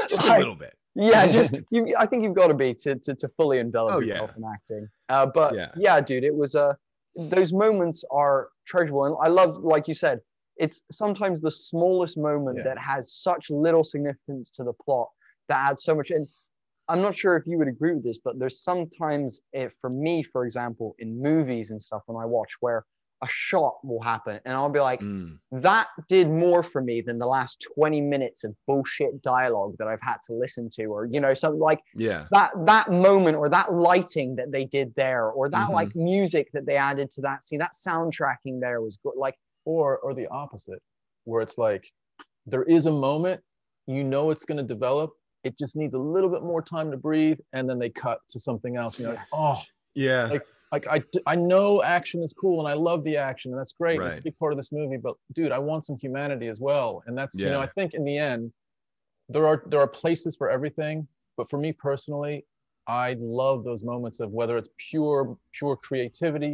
Speaker 3: Just a
Speaker 2: like-
Speaker 3: little bit.
Speaker 2: yeah, *laughs* just you. I think you've got to be to, to to fully envelop
Speaker 3: Oh,
Speaker 2: yourself
Speaker 3: yeah.
Speaker 2: in acting. Uh, but
Speaker 3: Yeah.
Speaker 2: yeah. dude, it was uh, those moments are treasurable, and I love, like you said, it's sometimes the smallest moment
Speaker 6: Yeah.
Speaker 2: that has such little significance to the plot that adds so much. And I'm not sure if you would agree with this, but there's sometimes, if, for me, for example, in movies and stuff, when I watch, where a shot will happen, and I'll be like,
Speaker 3: Mm.
Speaker 2: that did more for me than the last 20 minutes of bullshit dialogue that I've had to listen to, or you know, something like
Speaker 3: Yeah.
Speaker 2: that that moment or that lighting that they did there, or that
Speaker 3: Mhm.
Speaker 2: like music that they added to that scene, that soundtracking there was good. Like,
Speaker 6: or or the opposite where it's like there is a moment you know it's going to develop it just needs a little bit more time to breathe and then they cut to something else you're like oh
Speaker 3: Yeah.
Speaker 6: Like, like I, I know action is cool and I love the action and that's great. It's a big part of this movie, but dude, I want some humanity as well. And that's, you know, I think in the end, there are there are places for everything. But for me personally, I love those moments of whether it's pure, pure creativity,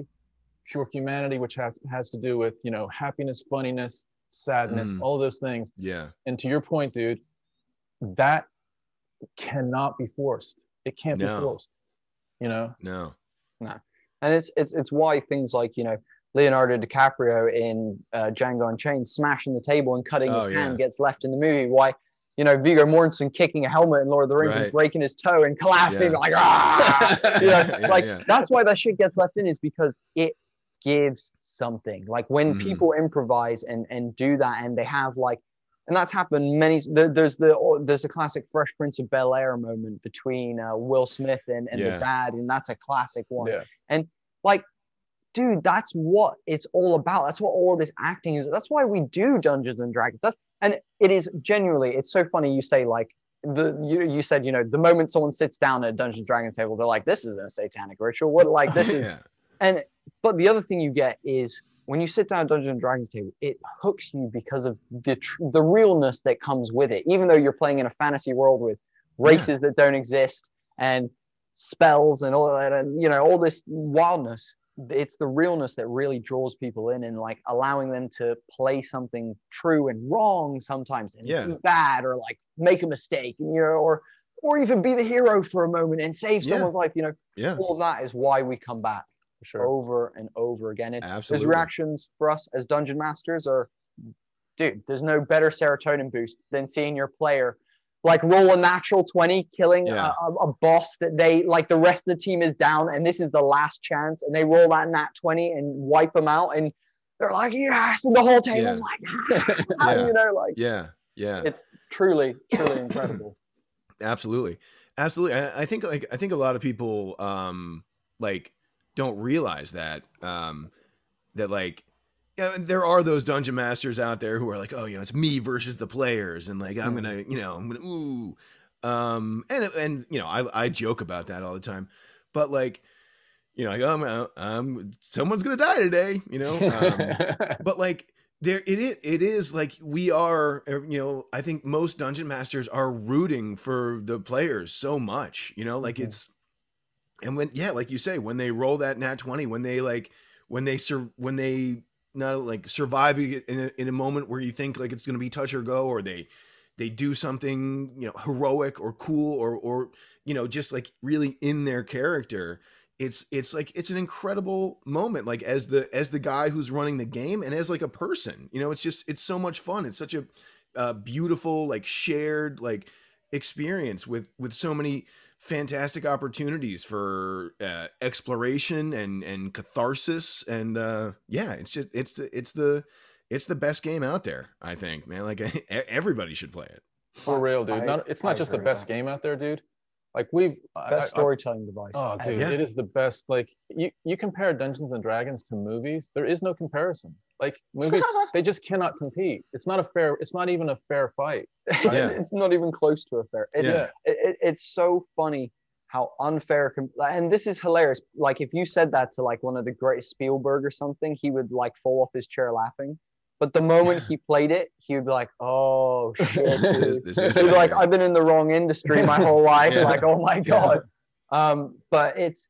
Speaker 6: pure humanity, which has has to do with, you know, happiness, funniness, sadness,
Speaker 3: Mm.
Speaker 6: all those things.
Speaker 3: yeah.
Speaker 6: And to your point, dude, that cannot be forced. It can't
Speaker 3: No.
Speaker 6: be forced. You know?
Speaker 3: No. No.
Speaker 2: And it's it's it's why things like you know Leonardo DiCaprio in uh, Django Unchained smashing the table and cutting his
Speaker 3: Oh,
Speaker 2: hand gets left in the movie. Why, you know, Viggo Mortensen kicking a helmet in Lord of the Rings and breaking his toe and collapsing
Speaker 3: Yeah.
Speaker 2: like ah, *laughs* you know,
Speaker 3: Yeah, yeah,
Speaker 2: like
Speaker 3: yeah.
Speaker 2: that's why that shit gets left in is because it gives something. Like when
Speaker 3: Mhm.
Speaker 2: people improvise and and do that and they have like. And that's happened many. There's the oh, there's a classic Fresh Prince of Bel Air moment between uh, Will Smith and, and
Speaker 3: Yeah.
Speaker 2: the dad, and that's a classic one
Speaker 6: Yeah.
Speaker 2: like dude that's what it's all about that's what all of this acting is that's why we do dungeons and dragons that's and it is genuinely it's so funny you say like the you, you said you know the moment someone sits down at a dungeons and dragons table they're like this isn't a satanic ritual what like this is *laughs*
Speaker 3: yeah.
Speaker 2: and but the other thing you get is when you sit down at Dungeons and Dragons table, it hooks you because of the tr- the realness that comes with it. Even though you're playing in a fantasy world with races that don't exist and spells and all that, and you know all this wildness, it's the realness that really draws people in and like allowing them to play something true and wrong sometimes and
Speaker 3: Yeah.
Speaker 2: be bad or like make a mistake, and you know, or or even be the hero for a moment and save
Speaker 3: Yeah.
Speaker 2: someone's life. You know,
Speaker 3: Yeah.
Speaker 2: all of that is why we come back
Speaker 6: sure.
Speaker 2: over and over again. And
Speaker 3: Absolutely.
Speaker 2: those reactions for us as dungeon masters are, dude, there's no better serotonin boost than seeing your player like roll a natural 20, killing
Speaker 3: Yeah.
Speaker 2: a, a, boss that they like the rest of the team is down, and this is the last chance, and they roll that nat 20 and wipe them out, and they're like, yes, and the whole table's like, *laughs*
Speaker 3: Yeah.
Speaker 2: you know, like
Speaker 3: Yeah. Yeah.
Speaker 2: it's truly, truly incredible. *laughs*
Speaker 3: absolutely absolutely I, I think like i think a lot of people um like don't realize that um that like yeah, there are those dungeon masters out there who are like, oh, you know, it's me versus the players, and like I'm gonna, you know, I'm gonna, ooh, um, and and you know, I I joke about that all the time, but like, you know, like I'm, I'm someone's gonna die today, you know, um, *laughs* but like there it is it is like we are uh, you know i think most dungeon masters are rooting for the players so much you know? Like
Speaker 6: Mhm.
Speaker 3: it's and when yeah like you say when they roll that nat 20 when they like when they sur- when they not like survive in a, in a moment where you think like it's going to be touch or go or they they do something you know heroic or cool or or you know just like really in their character it's it's like it's an incredible moment like as the as the guy who's running the game and as like a person you know it's just it's so much fun. It's such a uh, beautiful like shared like experience with with so many fantastic opportunities for uh, exploration and and catharsis and uh yeah it's just it's it's the it's the best game out there i think man like *laughs* e- everybody should play it
Speaker 6: For real, dude.
Speaker 2: I-
Speaker 6: Not, it's
Speaker 2: I
Speaker 6: not just the best
Speaker 2: that.
Speaker 6: game out there, dude. Like we've I-
Speaker 2: Best
Speaker 6: I-
Speaker 2: storytelling device.
Speaker 6: Oh, dude,
Speaker 3: Yeah.
Speaker 6: it is the best. Like you, you compare Dungeons and Dragons to movies, there is no comparison. Like movies, *laughs* they just cannot compete. It's not a fair. It's not even a fair fight. *laughs*
Speaker 2: it's,
Speaker 3: Yeah.
Speaker 2: it's not even close to a fair. It's,
Speaker 3: Yeah.
Speaker 2: it, it- it's so funny how unfair com- and this is hilarious. Like if you said that to like one of the great Spielberg or something, he would like fall off his chair laughing. But the moment he played it, he would be like, "Oh *laughs* shit!"
Speaker 3: This is, this is
Speaker 2: He'd be like, "I've been in the wrong industry my whole life."
Speaker 3: Yeah.
Speaker 2: Like, "Oh my
Speaker 3: Yeah.
Speaker 2: god." Um, but it's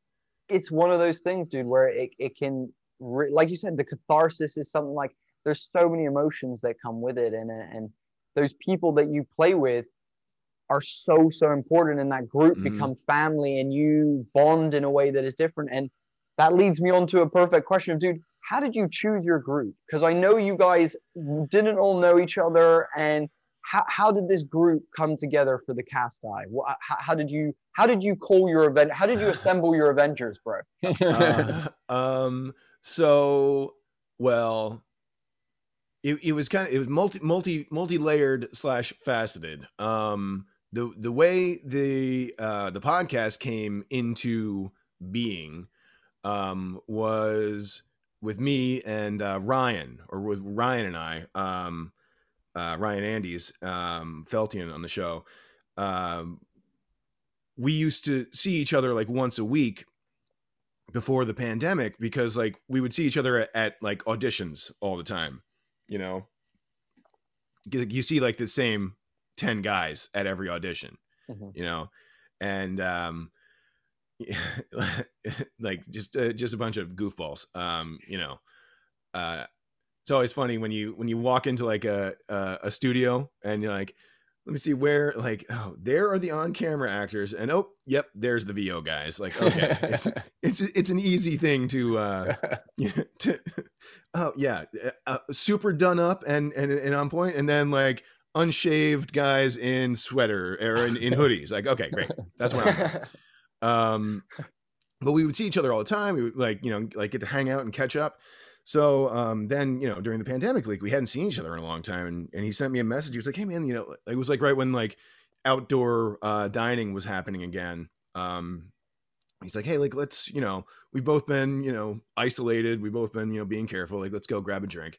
Speaker 2: it's one of those things, dude, where it it can, re- like you said, the catharsis is something like there's so many emotions that come with it, and and those people that you play with are so so important. And that group
Speaker 3: Mhm.
Speaker 2: become family and you bond in a way that is different. And that leads me on to a perfect question of dude how did you choose your group? Because i know you guys didn't all know each other. And how, how did this group come together for the cast eye? How, how did you how did you call your event how did you assemble your avengers bro? *laughs*
Speaker 3: Uh, um so well it, it was kind of it was multi multi multi-layered slash faceted. Um the the way the uh the podcast came into being um was with me and uh ryan or with ryan and i um uh ryan andes um feltian on the show. Um we used to see each other like once a week before the pandemic because like we would see each other at, at like auditions all the time you know? You, you see like the same 10 guys at every audition
Speaker 2: Mhm.
Speaker 3: you know? And um *laughs* like just uh, just a bunch of goofballs um you know? Uh it's always funny when you when you walk into like a a, a studio and you're like let me see where like oh there are the on-camera actors and oh yep there's the vo guys like okay. It's *laughs* it's it's an easy thing to uh *laughs* to, oh yeah uh, super done up and, and and on point and then like unshaved guys in sweater or in, in *laughs* hoodies like okay great that's what i'm um but we would see each other all the time we would like you know like get to hang out and catch up so um then you know during the pandemic like we hadn't seen each other in a long time and, and he sent me a message. He was like hey man you know it was like right when like outdoor uh dining was happening again um he's like hey like let's you know we've both been you know isolated we've both been you know being careful like let's go grab a drink.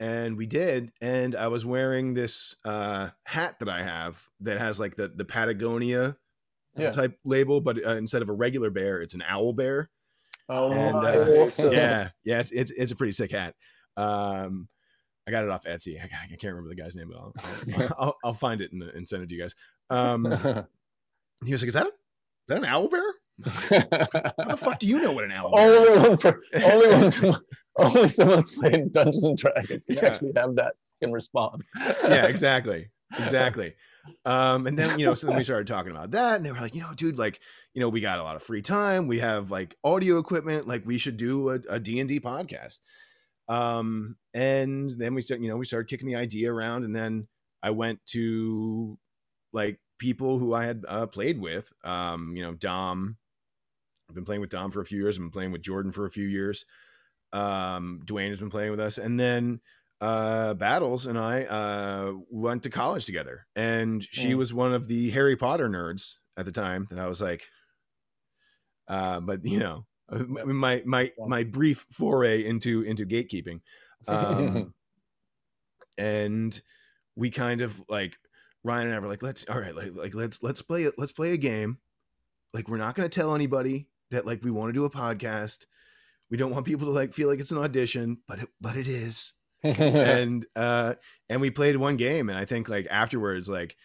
Speaker 3: And we did and i was wearing this uh hat that i have that has like the the patagonia
Speaker 6: Yeah.
Speaker 3: type label but uh, instead of a regular bear it's an owl bear
Speaker 6: oh,
Speaker 3: And,
Speaker 6: my
Speaker 3: uh,
Speaker 2: Awesome.
Speaker 3: yeah yeah it's, it's it's a pretty sick hat um i got it off etsy i, I can't remember the guy's name but i'll i'll, I'll, *laughs* I'll find it and, and send it to you guys um *laughs* he was like is that a, is that an owl bear *laughs* how the fuck do you know what an owl bear is?
Speaker 6: only one, per- only one, to- only someone's playing Dungeons and Dragons can
Speaker 3: Yeah.
Speaker 6: actually have that in response.
Speaker 3: yeah, exactly. Exactly. *laughs* Um, and then, you know, so then we started talking about that and they were like, you know, dude, like, you know, we got a lot of free time. We have like audio equipment. Like we should do a, a D&D podcast. Um, and then we start, you know, we started kicking the idea around and then I went to like people who I had uh, played with, um, you know, Dom, I've been playing with Dom for a few years. I've been playing with Jordan for a few years. Um, Dwayne has been playing with us. And then, uh battles and i uh went to college together. And she
Speaker 6: Mm.
Speaker 3: was one of the harry potter nerds at the time and i was like uh but you know my my my brief foray into into gatekeeping. Um *laughs* and we kind of like ryan and i were like let's all right like, like let's let's play it let's play a game. Like we're not going to tell anybody that like we want to do a podcast. We don't want people to like feel like it's an audition but it but it is *laughs* and uh and we played one game and i think like afterwards like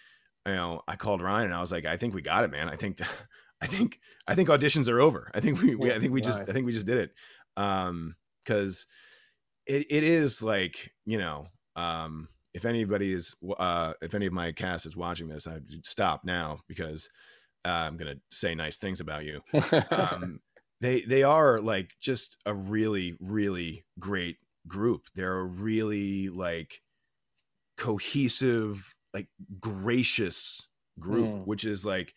Speaker 3: you know i called ryan and i was like i think we got it man. I think *laughs* i think i think auditions are over. I think we, we i think we just i think we just did it. Um because it, it is like you know um if anybody is uh if any of my cast is watching this i stop now because uh, i'm gonna say nice things about you. *laughs* Um, they they are like just a really really great group. They're a really like cohesive, like gracious group,
Speaker 6: Mm.
Speaker 3: which is like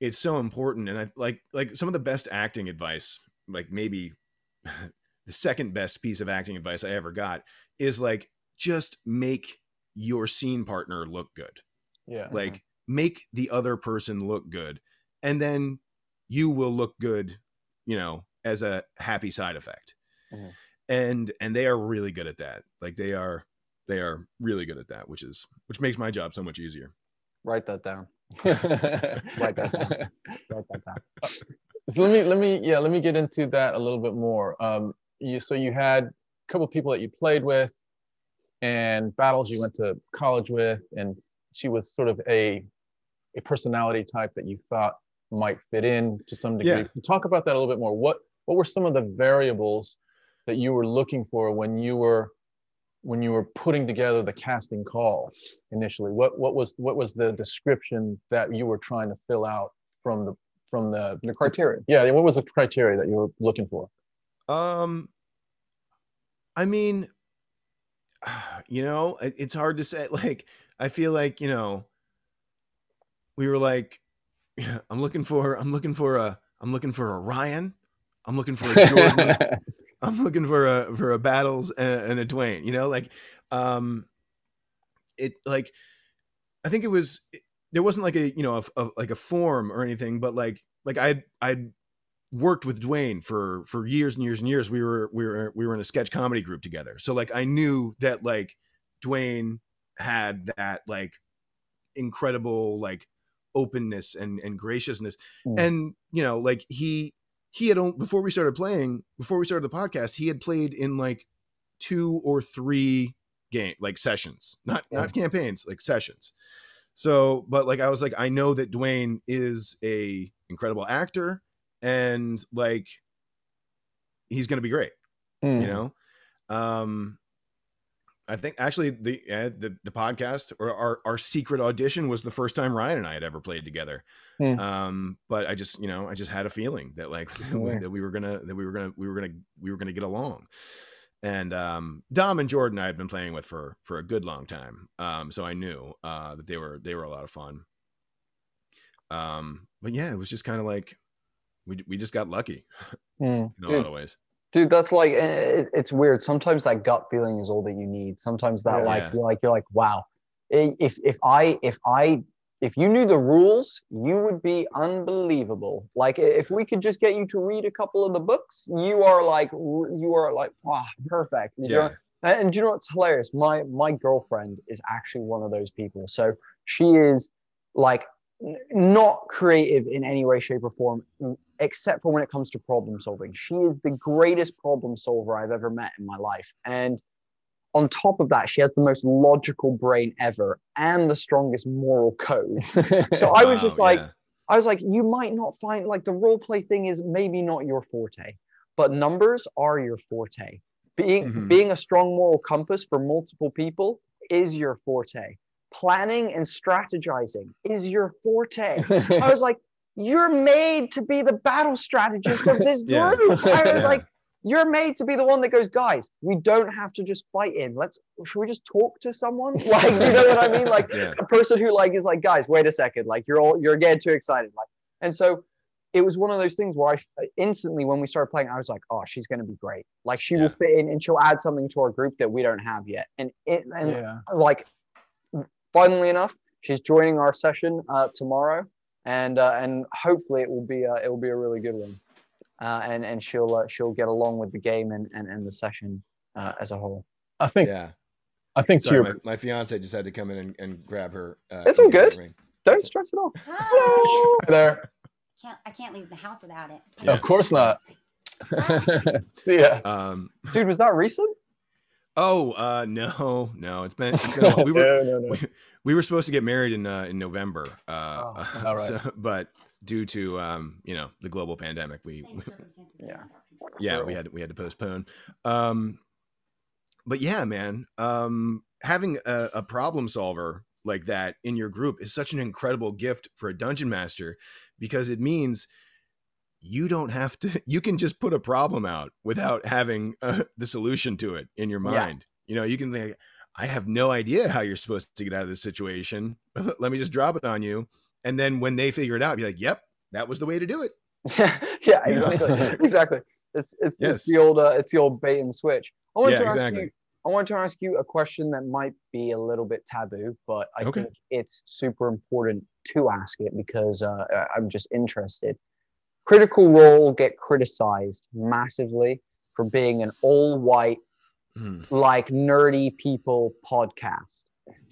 Speaker 3: it's so important. And I like like some of the best acting advice, like maybe *laughs* the second best piece of acting advice I ever got is like just make your scene partner look good
Speaker 6: yeah.
Speaker 3: like make the other person look good and then you will look good you know as a happy side effect
Speaker 6: Mhm.
Speaker 3: And and they are really good at that. Like they are they are really good at that, which is which makes my job so much easier.
Speaker 2: Write that down. *laughs* *laughs* Write that down. Write that down. *laughs*
Speaker 6: So let me let me yeah let me get into that a little bit more. Um, you so you had a couple people that you played with, and battles you went to college with, and she was sort of a a personality type that you thought might fit in to some degree.
Speaker 3: Yeah.
Speaker 6: Talk about that a little bit more. What what were some of the variables that you were looking for when you were when you were putting together the casting call initially? What what was what was the description that you were trying to fill out from the from the
Speaker 2: The criteria.
Speaker 6: yeah, what was the criteria that you were looking for?
Speaker 3: Um, I mean, you know, it's hard to say. *laughs* Like, I feel like you know, we were like, *laughs* I'm looking for, I'm looking for a, I'm looking for a Ryan, I'm looking for a *laughs* Jordan, I'm looking for a for a battles and, a Dwayne. You know, like, um, it like, I think it was there wasn't like a you know a, a like a form or anything, but like like I I'd worked with Dwayne for for years and years and years. We were we were we were in a sketch comedy group together. So like I knew that like Dwayne had that like incredible like openness and and graciousness.
Speaker 2: Mm.
Speaker 3: And you know, like he he had before we started playing, before we started the podcast, he had played in like two or three game like sessions, not
Speaker 2: Yeah.
Speaker 3: not campaigns, like sessions. So, but like I was like, I know that Dwayne is a incredible actor, and like he's gonna be great,
Speaker 6: Hmm.
Speaker 3: you know. Um, I think actually the uh, the the podcast or our our secret audition was the first time Ryan and I had ever played together.
Speaker 6: Hmm.
Speaker 3: Um, but I just you know I just had a feeling that like *laughs* that we were gonna that we were gonna we were gonna we were gonna get along. And um, Dom and Jordan I had been playing with for for a good long time, um, so I knew uh, that they were they were a lot of fun. Um, but yeah, it was just kind of like we we just got lucky *laughs*
Speaker 6: Hmm.
Speaker 3: in a
Speaker 2: Dude.
Speaker 3: lot of ways.
Speaker 2: Dude, that's like eh, it, it's weird. Sometimes that gut feeling is all that you need. Sometimes that
Speaker 6: Yeah.
Speaker 2: like
Speaker 3: Yeah.
Speaker 2: you're like you're like, wow. If if I if I if you knew the rules, you would be unbelievable. Like if we could just get you to read a couple of the books, you are like you are like wow, perfect. You?
Speaker 3: Yeah,
Speaker 2: And, and do you know what's hilarious? My my girlfriend is actually one of those people. So she is like not creative in any way, shape, or form, except for when it comes to problem solving. She is the greatest problem solver I've ever met in my life. And on top of that, she has the most logical brain ever and the strongest moral code. *laughs* So I was just like,
Speaker 3: yeah.
Speaker 2: I was like, you might not find like the role play thing is maybe not your forte, but numbers are your forte. Being
Speaker 3: Mhm.
Speaker 2: being a strong moral compass for multiple people is your forte. Planning and strategizing is your forte. *laughs* I was like, you're made to be the battle strategist of this *laughs*
Speaker 3: Yeah.
Speaker 2: group. I was
Speaker 3: Yeah.
Speaker 2: like, you're made to be the one that goes, guys, we don't have to just fight in. Let's should we just talk to someone? *laughs* Like, you know what I mean? Like
Speaker 3: yeah,
Speaker 2: a person who like is like, guys, wait a second, like you're all you're getting too excited. Like, and so it was one of those things where I instantly when we started playing, I was like, oh, she's gonna be great. Like she will fit in and she'll add something to our group that we don't have yet. And it and
Speaker 6: yeah.
Speaker 2: like funnily enough, she's joining our session uh, tomorrow, and uh, and hopefully it will be a, it will be a really good one, uh, and and she'll uh, she'll get along with the game and and, and the session uh, as a whole.
Speaker 6: I think
Speaker 3: yeah.
Speaker 6: I think
Speaker 3: Sorry, my, my fiance just had to come in and, and grab her. Uh,
Speaker 2: It's all good.
Speaker 3: ring.
Speaker 2: Don't stress it off.
Speaker 7: Hi.
Speaker 6: there.
Speaker 7: Can't I can't leave the house without it.
Speaker 3: Yeah.
Speaker 6: Of course not.
Speaker 7: Hi. *laughs*
Speaker 6: See ya.
Speaker 3: Um,
Speaker 2: Dude, was that recent?
Speaker 3: Oh uh, no, no, it's been it's been. A, *laughs* while. we were
Speaker 6: no, no, no.
Speaker 3: we, we were supposed to get married in uh, in November, uh,
Speaker 2: Oh, *laughs*
Speaker 6: all right.
Speaker 3: so, but due to um, you know the global pandemic, we, we
Speaker 2: Yeah.
Speaker 7: beyond our control.
Speaker 3: yeah we had we had to postpone. Um, but yeah, man, um, having a, a problem solver like that in your group is such an incredible gift for a dungeon master because it means you don't have to *laughs* you can just put a problem out without having uh, *laughs* the solution to it in your
Speaker 2: Yeah.
Speaker 3: mind you know you can think i have no idea how you're supposed to get out of this situation *laughs* let me just drop it on you and then when they figure it out be like yep that was the way to do it
Speaker 2: yeah, yeah, exactly, exactly. It's it's,
Speaker 3: Yes.
Speaker 2: it's the old uh, it's the old bait and switch. I wanted
Speaker 3: Yeah,
Speaker 2: to ask
Speaker 3: exactly.
Speaker 2: you. I wanted to ask you a question that might be a little bit taboo, but I
Speaker 3: Okay.
Speaker 2: think it's super important to ask it because uh, I'm just interested. Critical Role get criticized massively for being an all white,
Speaker 3: Hmm.
Speaker 2: like nerdy people podcast.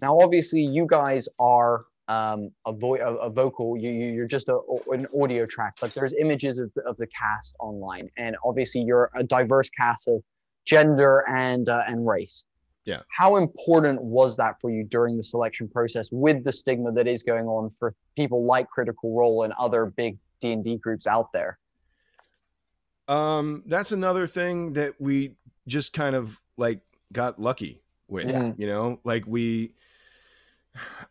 Speaker 2: Now, obviously, you guys are um, a, vo- a, a vocal, you, you- you're just a, an audio track, but there's images of, the- of the cast online. And obviously, you're a diverse cast of gender and, uh, and race.
Speaker 3: Yeah.
Speaker 2: How important was that for you during the selection process with the stigma that is going on for people like Critical Role and other big D&D groups out there?
Speaker 3: Um, that's another thing that we just kind of like got lucky with.
Speaker 2: Yeah.
Speaker 3: You know, like we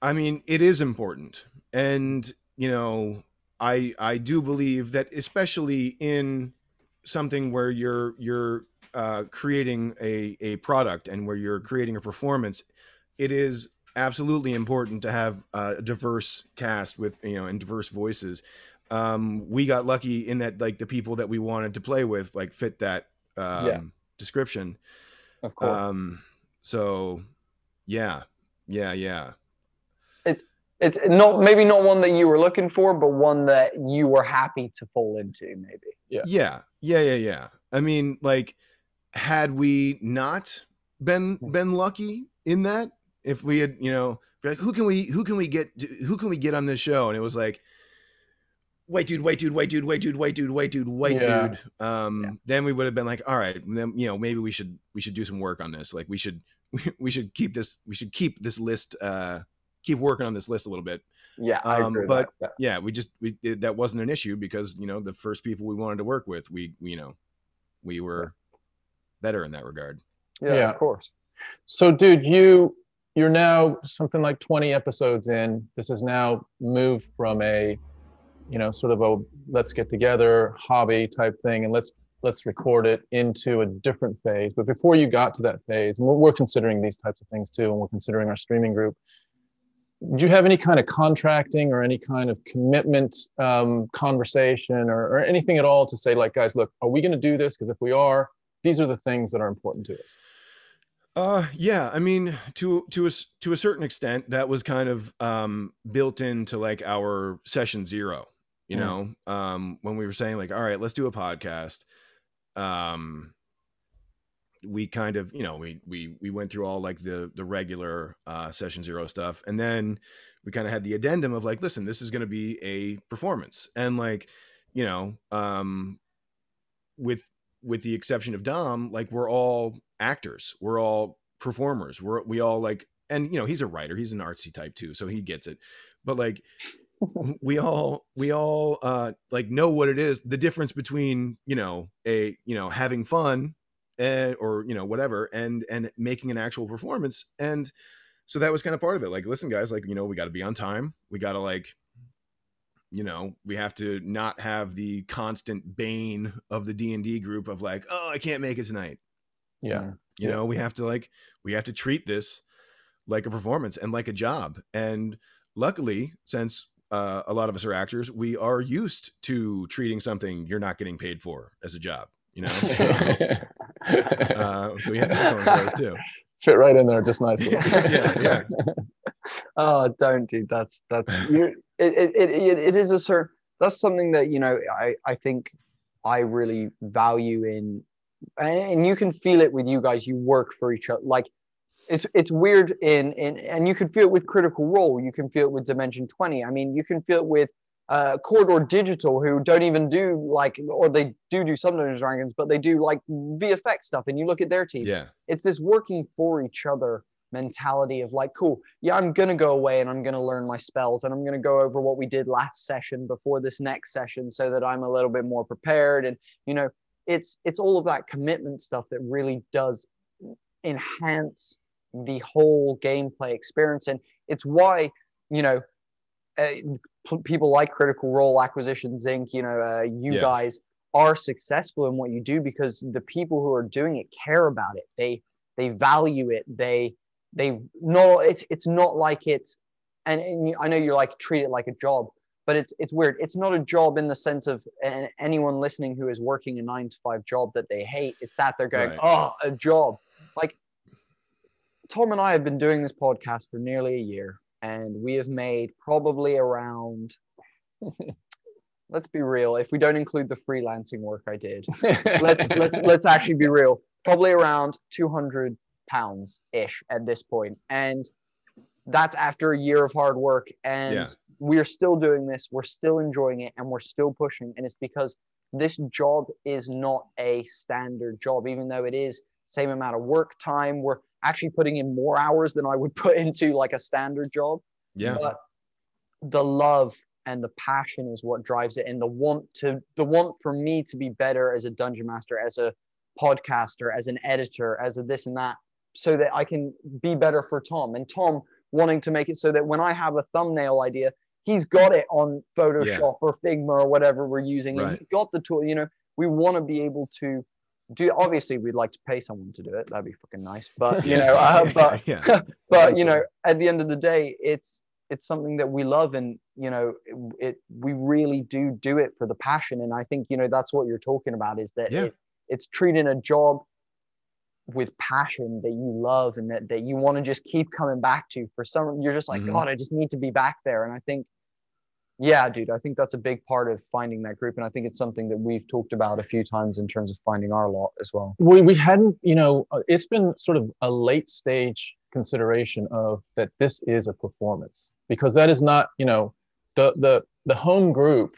Speaker 3: I mean, it is important. And, you know, I I do believe that especially in something where you're you're uh creating a a product and where you're creating a performance, it is absolutely important to have a diverse cast with, you know, and diverse voices um we got lucky in that like the people that we wanted to play with like fit that um
Speaker 2: Yeah.
Speaker 3: description
Speaker 2: Of course.
Speaker 3: um so yeah yeah yeah
Speaker 2: it's it's not maybe not one that you were looking for, but one that you were happy to fall into, maybe.
Speaker 6: Yeah.
Speaker 3: yeah yeah yeah yeah i mean like had we not been
Speaker 2: Hmm.
Speaker 3: been lucky in that if we had you know like who can we who can we get who can we get on this show and it was like white dude wait, dude wait, dude wait, dude wait, dude wait, dude white
Speaker 6: Yeah.
Speaker 3: dude um then we would have been like all right then you know maybe we should we should do some work on this like we should *laughs* we should keep this we should keep this list uh keep working on this list a little bit
Speaker 2: Yeah, I
Speaker 3: Um,
Speaker 2: agree
Speaker 3: but-
Speaker 2: that.
Speaker 3: yeah we just we it, that wasn't an issue because you know the first people we wanted to work with we, we you know we were better in that regard
Speaker 2: Yeah,
Speaker 6: Yeah.
Speaker 2: of course.
Speaker 6: So, dude, you you're now something like 20 episodes in. This has now moved from a, you know, sort of a let's get together hobby type thing, and let's let's record it into a different phase. But before you got to that phase, we're, we're considering these types of things too, and we're considering our streaming group. Do you have any kind of contracting or any kind of commitment um, conversation or, or anything at all to say, like, guys, look, are we going to do this? Because if we are, these are the things that are important to us.
Speaker 3: Uh, yeah. I mean, to to a to a certain extent, that was kind of um built into like our session zero. You know, um, when we were saying like, all right, let's do a podcast. Um, we kind of, you know, we we we went through all like the the regular uh session zero stuff, and then we kind of had the addendum of like, listen, this is going to be a performance, and like, you know, um, with with the exception of Dom, like we're all actors, we're all performers, we're we all like, and you know, he's a writer, he's an artsy type too, so he gets it. But like, we all we all uh like know what it is, the difference between you know a you know having fun and or you know whatever and and making an actual performance and so that was kind of part of it like listen guys like you know we got to be on time we got to like you know we have to not have the constant bane of the d&d group of like oh i can't make it tonight
Speaker 6: Yeah.
Speaker 3: you
Speaker 6: Yeah.
Speaker 3: know we have to like we have to treat this like a performance and like a job and luckily since uh, a lot of us are actors we are used to treating something you're not getting paid for as a job you know *laughs* uh, so we have that going for us too
Speaker 6: Fit right in there just nicely.
Speaker 3: yeah yeah *laughs*
Speaker 2: Oh, don't do that's that's you. It, it, it, it it is a certain. That's something that you know. I I think I really value in, and you can feel it with you guys. You work for each other. Like it's it's weird in in, and you can feel it with Critical Role. You can feel it with Dimension Twenty. I mean, you can feel it with uh, Corridor Digital, who don't even do like, or they do do some Dungeons Dragons, but they do like VFX stuff. And you look at their team
Speaker 3: yeah
Speaker 2: it's this working for each other mentality of like cool yeah i'm gonna go away and i'm gonna learn my spells and i'm gonna go over what we did last session before this next session so that i'm a little bit more prepared and you know it's it's all of that commitment stuff that really does enhance the whole gameplay experience. And it's why you know uh, p- people like critical role acquisitions inc you know uh, you
Speaker 3: Yeah.
Speaker 2: guys are successful in what you do because the people who are doing it care about it. They they value it. They they no it's it's not like it's and, and i know you're like treat it like a job but it's it's weird. It's not a job in the sense of and anyone listening who is working a nine to five job that they hate is sat there going
Speaker 3: Right.
Speaker 2: oh a job. Like tom and i have been doing this podcast for nearly a year and we have made probably around *laughs* let's be real. If we don't include the freelancing work I did, *laughs* let's let's let's actually be real. Probably around 200 pounds ish at this point, and that's after a year of hard work. And
Speaker 3: Yeah.
Speaker 2: we're still doing this. We're still enjoying it, and we're still pushing. And it's because this job is not a standard job, even though it is same amount of work time. We're actually putting in more hours than I would *laughs* put into like a standard job.
Speaker 3: Yeah.
Speaker 2: but the love and the passion is what drives it. And the want to the want for me to be better as a dungeon master as a podcaster as an editor as a this and that so that i can be better for tom. And tom wanting to make it so that when i have a thumbnail idea he's got it on photoshop or figma or whatever we're using. And he's got the tool you know we want to be able to do obviously we'd like to pay someone to do it that'd be fucking nice but *laughs* you know uh, but
Speaker 3: yeah. *laughs*
Speaker 2: but you know at the end of the day it's it's something that we love and you know it, it we really do do it for the passion and i think you know that's what you're talking about is that
Speaker 3: Yeah.
Speaker 2: it, it's treating a job with passion that you love and that, that you want to just keep coming back to for some you're just like
Speaker 3: Mhm.
Speaker 2: god i just need to be back there and i think yeah dude i think that's a big part of finding that group and i think it's something that we've talked about a few times in terms of finding our lot as well.
Speaker 6: We we hadn't you know uh, it's been sort of a late stage consideration of that this is a performance because that is not you know the the the home group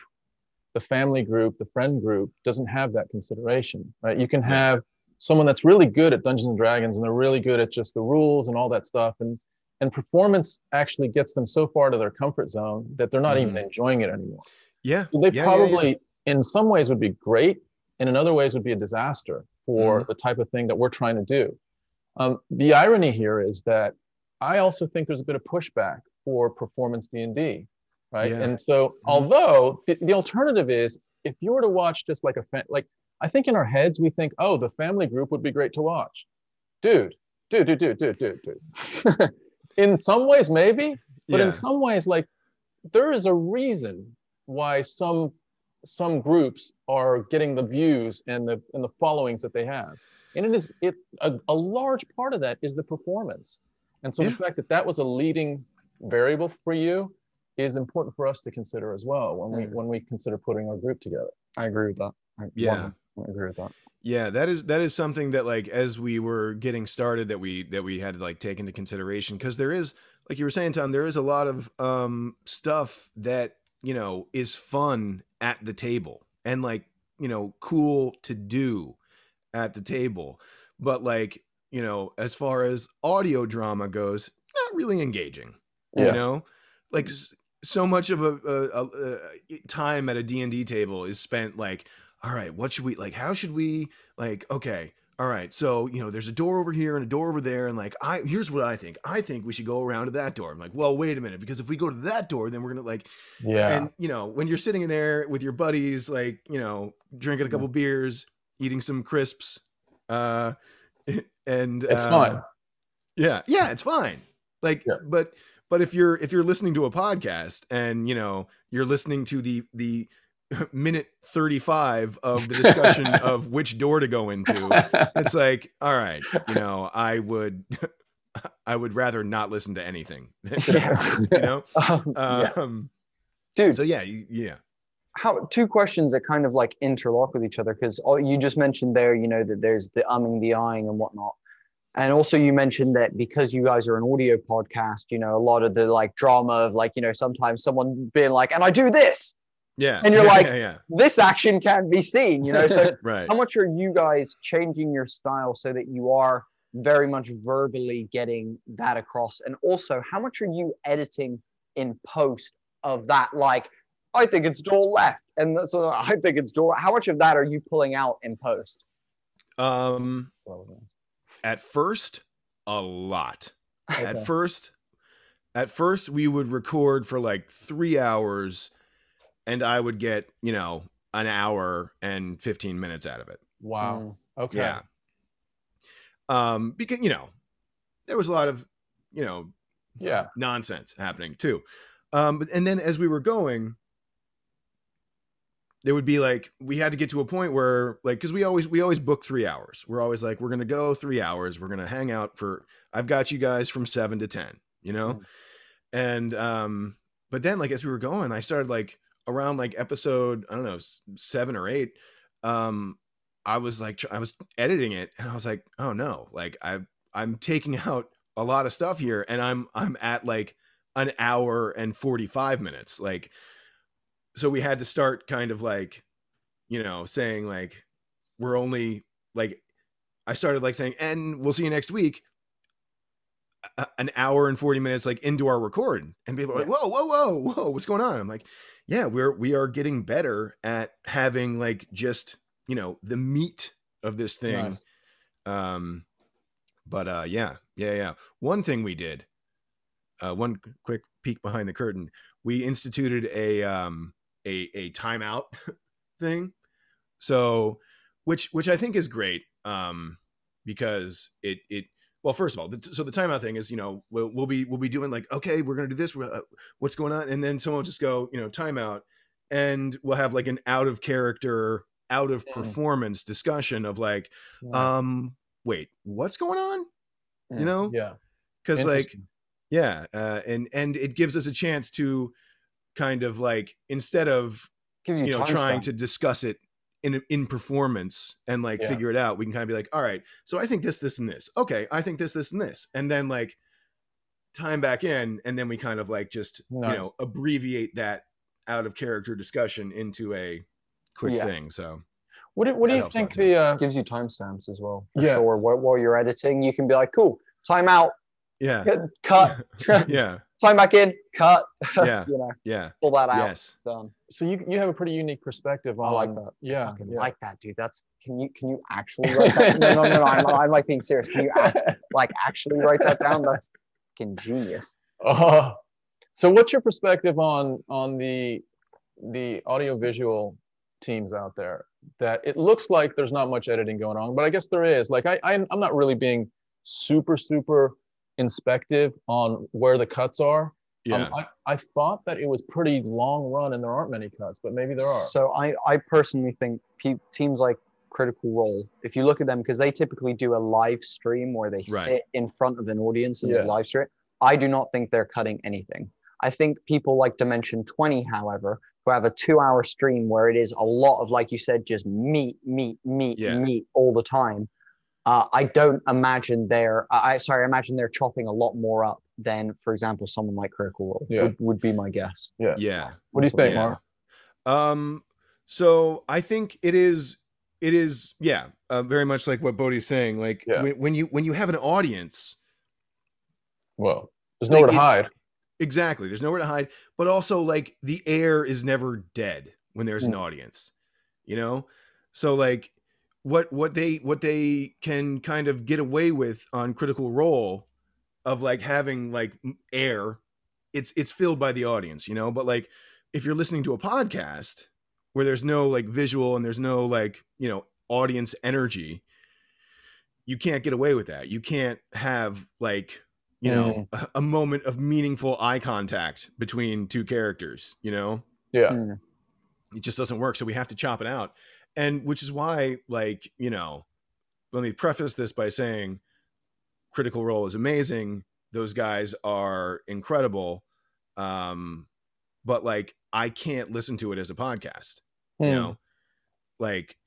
Speaker 6: the family group the friend group doesn't have that consideration right? You can have someone that's really good at dungeons and dragons and they're really good at just the rules and all that stuff and and performance actually gets them so far to their comfort zone that they're not even enjoying it anymore
Speaker 3: Yeah.
Speaker 6: they
Speaker 3: Yeah, yeah, yeah.
Speaker 6: probably in some ways would be great and in other ways would be a disaster for
Speaker 3: Mm-hmm.
Speaker 6: the type of thing that we're trying to do um, the irony here is that i also think there's a bit of pushback for performance d&d right
Speaker 3: Yeah.
Speaker 6: and so although the, the alternative is if you were to watch just like a fa- like i think in our heads we think oh the family group would be great to watch dude dude dude dude dude dude dude *laughs* in some ways maybe but
Speaker 3: Yeah.
Speaker 6: in some ways like there is a reason why some some groups are getting the views and the and the followings that they have. And it is it a, a large part of that is the performance. And so the fact that that was a leading variable for you is important for us to consider as well when we when we consider putting our group together.
Speaker 2: I agree with that. I,
Speaker 3: Yeah.
Speaker 2: I agree with that
Speaker 3: Yeah, that is that is something that like as we were getting started that we that we had to like take into consideration because there is like you were saying Tom there is a lot of um stuff that you know is fun at the table and like you know cool to do at the table. But like you know as far as audio drama goes not really engaging you know? Like so much of a, a, a, a time at a d&d table is spent like all right what should we like how should we like okay all right so you know there's a door over here and a door over there and like i here's what i think. I think we should go around to that door. I'm like well wait a minute because if we go to that door then we're gonna like
Speaker 6: yeah.
Speaker 3: and you know when you're sitting in there with your buddies like you know drinking a couple beers eating some crisps uh *laughs* and
Speaker 6: it's
Speaker 3: um,
Speaker 6: fine.
Speaker 3: yeah, yeah, it's fine. Like,
Speaker 6: Yeah.
Speaker 3: but but if you're if you're listening to a podcast and you know you're listening to the the minute 35 of the discussion *laughs* of which door to go into it's like all right you know i would *laughs* i would rather not listen to anything. *laughs* You know?
Speaker 2: Um, yeah.
Speaker 3: um
Speaker 2: dude.
Speaker 3: so yeah you, yeah.
Speaker 2: How two questions that kind of like interlock with each other because you just mentioned there you know that there's the umming the eyeing and whatnot. And also you mentioned that because you guys are an audio podcast you know a lot of the like drama of like you know sometimes someone being like and i do this
Speaker 3: yeah.
Speaker 2: And you're
Speaker 3: yeah,
Speaker 2: like-
Speaker 3: yeah, yeah.
Speaker 2: This action can't be seen you know? So *laughs*
Speaker 3: right.
Speaker 2: how much are you guys changing your style so that you are very much verbally getting that across? And also how much are you editing in post of that? Like i think it's door left and so i think it's door how much of that are you pulling out in post?
Speaker 3: Um at first a lot.
Speaker 2: Okay.
Speaker 3: at first at first we would record for like three hours and i would get you know an hour and 15 minutes out of it.
Speaker 6: Wow. Okay.
Speaker 3: Yeah. Um because you know there was a lot of you know
Speaker 6: yeah.
Speaker 3: nonsense happening too. Um but and then as we were going there would be like we had to get to a point where like because we always we always book three hours. We're always like we're gonna go three hours. We're gonna hang out for i've got you guys from seven to ten you know? And um but then like as we were going i started like around like episode I don't know seven or eight, um, I was like I was editing it and I was like, oh no, like I I'm taking *laughs* out a lot of stuff here and I'm I'm at like an hour and 45 minutes like so we had to start kind of like you know saying like we're only like I started like saying and we'll see you next week a- an hour and 40 minutes like into our record and people are like whoa whoa whoa whoa what's going on? I'm like yeah we're we are getting better at having like just you know the meat of this thing.
Speaker 6: Nice.
Speaker 3: um but uh yeah yeah yeah. One thing we did uh one quick peek behind the curtain we instituted a um a a timeout *laughs* thing. So which which i think is great um because it it well first of all the, so the timeout thing is you know we'll, we'll be we'll be doing like okay we're gonna do this uh, what's going on and then someone will just go you know timeout and we'll have like an out of character out of
Speaker 2: Mm.
Speaker 3: performance discussion of like
Speaker 2: Yeah.
Speaker 3: um wait what's going on
Speaker 2: Mm.
Speaker 3: you know
Speaker 6: Yeah.
Speaker 3: because like yeah uh, and and it gives us a chance to kind of like instead of
Speaker 2: you,
Speaker 3: you know trying to discuss it in in performance and like
Speaker 6: Yeah.
Speaker 3: figure it out we can kind of be like all right so i think this this and this okay i think this this and this and then like time back in and then we kind of like just
Speaker 6: Nice.
Speaker 3: you know abbreviate that out of character discussion into a quick
Speaker 2: Yeah.
Speaker 3: thing so
Speaker 6: What do, what do you think
Speaker 3: out,
Speaker 6: the uh,
Speaker 2: gives you timestamps as well. For
Speaker 6: Yeah.
Speaker 2: sure. While, while you're editing, you can be like, cool, time out,
Speaker 3: yeah
Speaker 2: cut, *laughs*
Speaker 3: yeah
Speaker 2: time back in, cut. *laughs*
Speaker 3: Yeah.
Speaker 2: you know,
Speaker 3: yeah
Speaker 2: pull that out.
Speaker 3: yes
Speaker 2: Done.
Speaker 6: so you you have a pretty unique perspective on
Speaker 2: I like that.
Speaker 6: Yeah.
Speaker 2: Fucking
Speaker 6: yeah.
Speaker 2: like that, dude. That's can you can you actually *laughs* write that? no, no, no, no. I'm, I'm like being serious. Can you act, *laughs* like actually write that down? That's fucking genius.
Speaker 6: Uh, so what's your perspective on on the the audio visual teams out there that it looks like there's not much editing going on but i guess there is like i, I i'm not really being super super inspective on where the cuts are
Speaker 3: yeah
Speaker 6: um, I, I thought that it was pretty long run and there aren't many cuts but maybe there are
Speaker 2: So I I personally think pe- teams like Critical Role, if you look at them, because they typically do a live stream where they
Speaker 3: Right.
Speaker 2: sit in front of an audience and
Speaker 6: Yeah.
Speaker 2: they live stream. I do not think they're cutting anything. I think people like Dimension 20, however, who have a two hour stream where it is a lot of, like you said, just meat, meat, meat,
Speaker 3: Yeah.
Speaker 2: meat all the time. Uh, I don't imagine they're, I I- sorry, I imagine they're chopping a lot more up than, for example, someone like Critical Role
Speaker 6: Yeah.
Speaker 2: would, would be my guess.
Speaker 3: yeah Yeah.
Speaker 6: what do you think
Speaker 3: Yeah.
Speaker 6: mark
Speaker 3: Um, so I think it is, it is, yeah, uh, very much like what Bodhi's saying. Like
Speaker 6: Yeah.
Speaker 3: when, when you when you have an audience,
Speaker 6: well there's nowhere
Speaker 3: Like
Speaker 6: to
Speaker 3: it-
Speaker 6: hide
Speaker 3: exactly, there's nowhere to hide. But also, like the air is never dead when there's an
Speaker 6: Mm.
Speaker 3: audience, you know. So like what what they what they can kind of get away with on Critical Role of like having like air, it's it's filled by the audience, you know. But like if you're listening to a podcast where there's no like visual and there's no like you know audience energy you can't get away with that. You can't have like you know a, a moment of meaningful eye contact between two characters you know?
Speaker 6: Yeah.
Speaker 2: Mm.
Speaker 3: it just doesn't work so we have to chop it out and which is why like you know let me preface this by saying critical role is amazing. Those guys are incredible. Um but like i can't listen to it as a podcast you
Speaker 6: Hmm.
Speaker 3: know? Like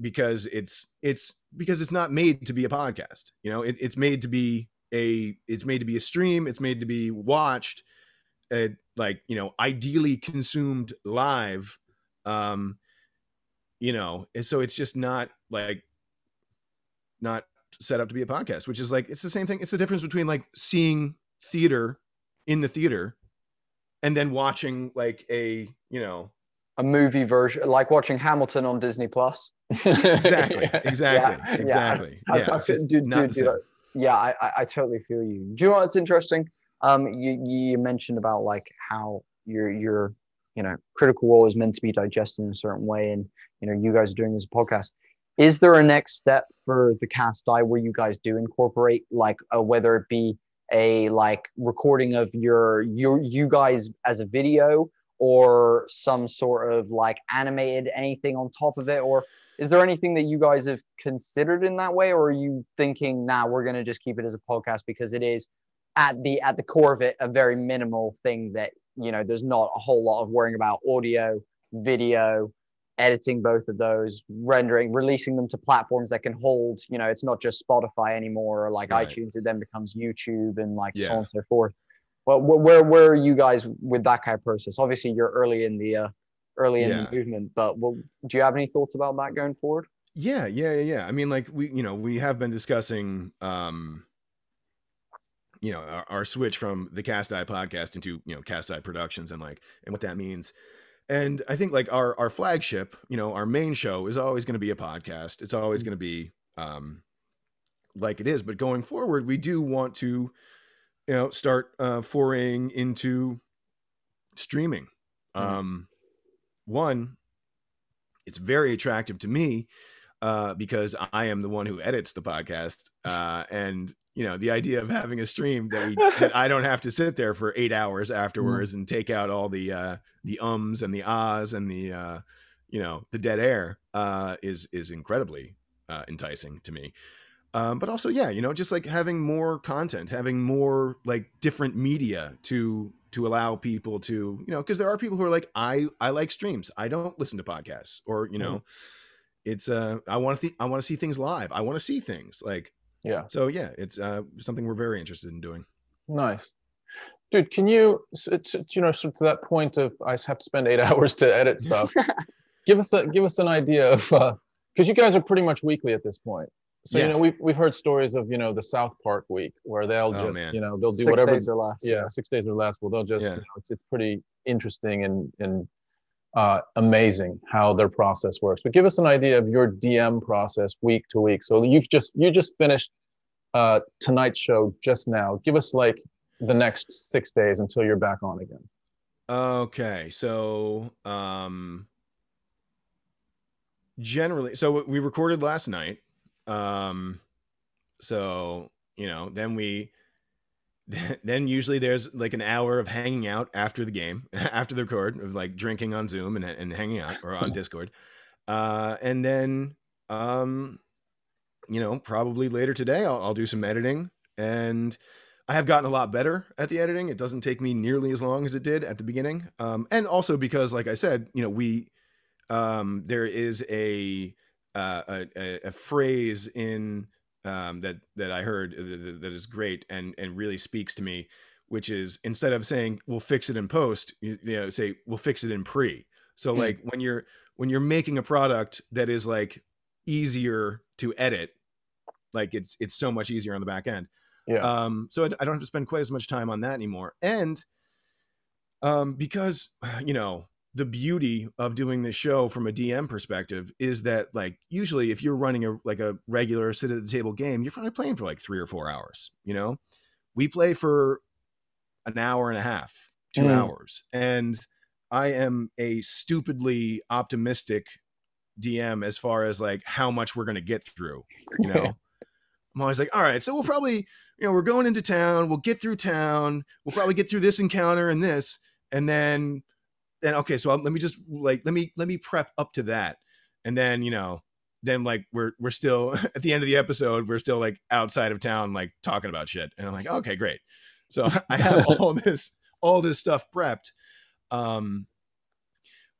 Speaker 3: because it's it's because it's not made to be a podcast you know? It, it's made to be a it's made to be a stream. It's made to be watched. Uh, like you know ideally consumed live. Um you know and so it's just not like not set up to be a podcast which is like it's the same thing it's the difference between like seeing theater in the theater and then watching like a you know
Speaker 2: a movie version, like watching Hamilton on Disney Plus.
Speaker 3: exactly *laughs* exactly
Speaker 2: Yeah, yeah.
Speaker 3: exactly *laughs*
Speaker 2: I-
Speaker 3: yeah,
Speaker 2: I
Speaker 3: it's
Speaker 2: feel-
Speaker 3: just
Speaker 2: dude,
Speaker 3: not
Speaker 2: dude,
Speaker 3: the
Speaker 2: dude,
Speaker 3: same.
Speaker 2: Yeah, I, I, I totally feel you. Do you know what's interesting? Um, you, you mentioned about like how your your you know critical role is meant to be digested in a certain way, and you know you guys are doing this podcast. Is there a next step for the cast die where you guys do incorporate like uh, whether it be a like recording of your your you guys as a video or some sort of like animated anything on top of it or is there anything that you guys have considered in that way or are you thinking nah we're going to just keep it as a podcast because it is at the at the core of it a very minimal thing that you know there's not a whole lot of worrying about audio, video, editing both of those, rendering, releasing them to platforms that can hold. You know, it's not just Spotify anymore or like
Speaker 3: Right.
Speaker 2: iTunes. It then becomes YouTube and like so on and so forth. Well, wh- where where are you guys with that kind of process? Obviously, you're early in the uh, early in
Speaker 3: Yeah.
Speaker 2: the movement, but well, do you have any thoughts about that going forward?
Speaker 3: Yeah, yeah, yeah, yeah. I mean, like we, you know, we have been discussing, um, you know, our, our switch from the Cast Eye podcast into you know Cast Eye Productions and like and what that means. And I think like our our flagship, you know, our main show is always going to be a podcast. It's always going to be um, like it is. But going forward, we do want to, you know, start uh, foraying into streaming. Um, one, it's very attractive to me uh, because I am the one who edits the podcast, uh, and you know the idea of having a stream that we that *laughs* I don't have to sit there for eight hours afterwards and take out all the uh, the ums and the ahs and the uh, you know the dead air uh, is is incredibly uh, enticing to me. Um, but also, yeah, you know, just like having more content, having more like different media to to allow people to, you know, because there are people who are like, I I like streams, I don't listen to podcasts, or you know, it's uh, I want to th- I want to see things live, I want to see things. Like,
Speaker 6: Yeah.
Speaker 3: so yeah, it's uh something we're very interested in doing.
Speaker 6: Nice. Dude, can you, it's, it's, you know, sort of to that point of I have to spend eight *laughs* hours to edit stuff. *laughs* give us a, give us an idea of, uh, because you guys are pretty much weekly at this point. So,
Speaker 3: Yeah.
Speaker 6: you know, we've, we've heard stories of, you know, the South Park week where they'll
Speaker 3: Oh,
Speaker 6: just,
Speaker 3: man.
Speaker 6: you know, they'll do
Speaker 2: Six
Speaker 6: whatever.
Speaker 2: days or less.
Speaker 6: yeah, six days or less. Well, they'll just,
Speaker 3: Yeah.
Speaker 6: you know, it's, it's pretty interesting and, and uh, amazing how their process works. But give us an idea of your DM process week to week. So you've just, you just finished uh, tonight's show just now. Give us like the next six days until you're back on again.
Speaker 3: Okay, so um generally so we recorded last night. Um so, you know, then we *laughs* then usually there's like an hour of hanging out after the game, *laughs* after the record of like drinking on Zoom and and hanging out or on Discord. Uh and then um you know, probably later today I'll, I'll do some editing and I have gotten a lot better at the editing. It doesn't take me nearly as long as it did at the beginning. Um, and also because, like I said, you know, we um, there is a, uh, a a- a phrase in um, that that I heard that, that is great and and really speaks to me, which is instead of saying we'll fix it in post, you, you know, say we'll fix it in pre. So like when you're when you're making a product that is like easier to edit, like it's it's so much easier on the back end
Speaker 6: Yeah.
Speaker 3: um so I, I don't have to spend quite as much time on that anymore and um because *sighs* you know the beauty of doing this show from a dm perspective is that like usually if you're running a like a regular sit at the table game you're probably playing for like three or four hours you know we play for an hour and a half two
Speaker 6: Mm.
Speaker 3: hours and i am a stupidly optimistic dm as far as like how much we're going to get through you know *laughs* i'm always like all right so we'll probably you know, we're going into town. We'll get through town. We'll probably get through this encounter and this, and then, then okay. So I'll, let me just like let me let me prep up to that, and then you know, then like we're we're still *laughs* at the end of the episode, we're still like outside of town, like talking about shit, and I'm like, okay, great. So *laughs* I have *laughs* all this all this stuff prepped, um,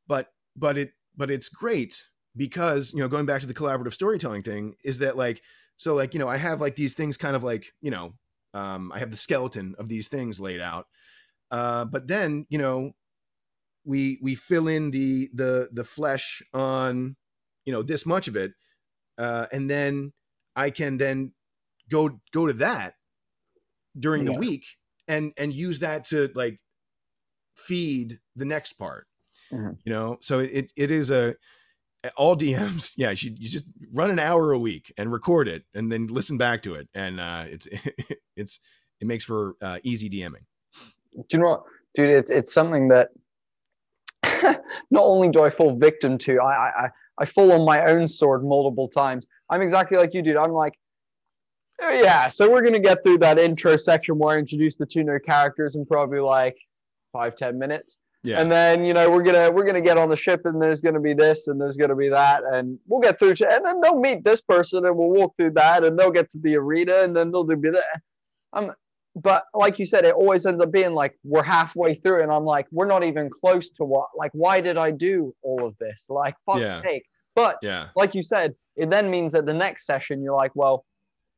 Speaker 3: but but it but it's great because you know going back to the collaborative storytelling thing is that like so like you know i have like these things kind of like you know um i have the skeleton of these things laid out uh but then you know we we fill in the the the flesh on you know this much of it uh and then i can then go go to that during the week and and use that to like feed the next part
Speaker 2: Mhm.
Speaker 3: you know so it it is a all DMs, *laughs* yeah, you, you just run an hour a week and record it, and then listen back to it, and uh, it's *laughs* it's it makes for uh, easy DMing.
Speaker 2: Do you know what, dude? It's it's something that *laughs* not only do I fall victim to, I I I- fall on my own sword multiple times. I'm exactly like you, dude. I'm like, "Oh, yeah. So we're gonna get through that intro section where I introduce the two new characters in probably like five ten minutes.
Speaker 3: Yeah,
Speaker 2: And then you know we're gonna we're gonna get on the ship and there's gonna be this and there's gonna be that and we'll get through to, and then they'll meet this person and we'll walk through that and they'll get to the arena and then they'll do that. I'm but like you said, it always ends up being like we're halfway through, and I'm like, we're not even close to what. Like, why did I do all of this? Like, fuck's
Speaker 3: Yeah.
Speaker 2: sake. But
Speaker 3: Yeah.
Speaker 2: like you said, it then means that the next session you're like, well,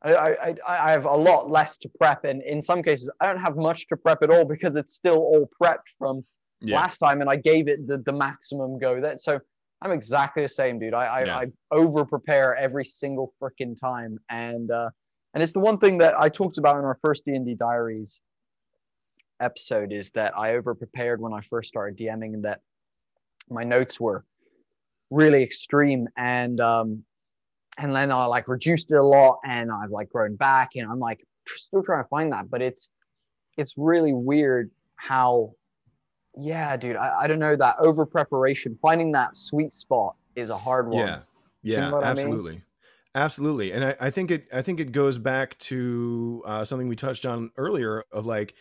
Speaker 2: I, I, I have a lot less to prep, and in some cases, I don't have much to prep at all because it's still all prepped from
Speaker 3: Yeah.
Speaker 2: last time, and I gave it the, the maximum go. That so I'm exactly the same, dude. I I,
Speaker 3: Yeah.
Speaker 2: I over prepare every single freaking time, and uh, and it's the one thing that I talked about in our first D and D Diaries episode is that I over prepared when I first started DMing, and that my notes were really extreme, and um, and then I like reduced it a lot, and I've like grown back, and I'm like tr- still trying to find that, but it's it's really weird how yeah dude I, I don't know that over preparation finding that sweet spot is a hard one
Speaker 3: Yeah.
Speaker 2: you
Speaker 3: Yeah,
Speaker 2: know what I mean?
Speaker 3: Absolutely. And I, I think it I think it goes back to uh, something we touched on earlier of like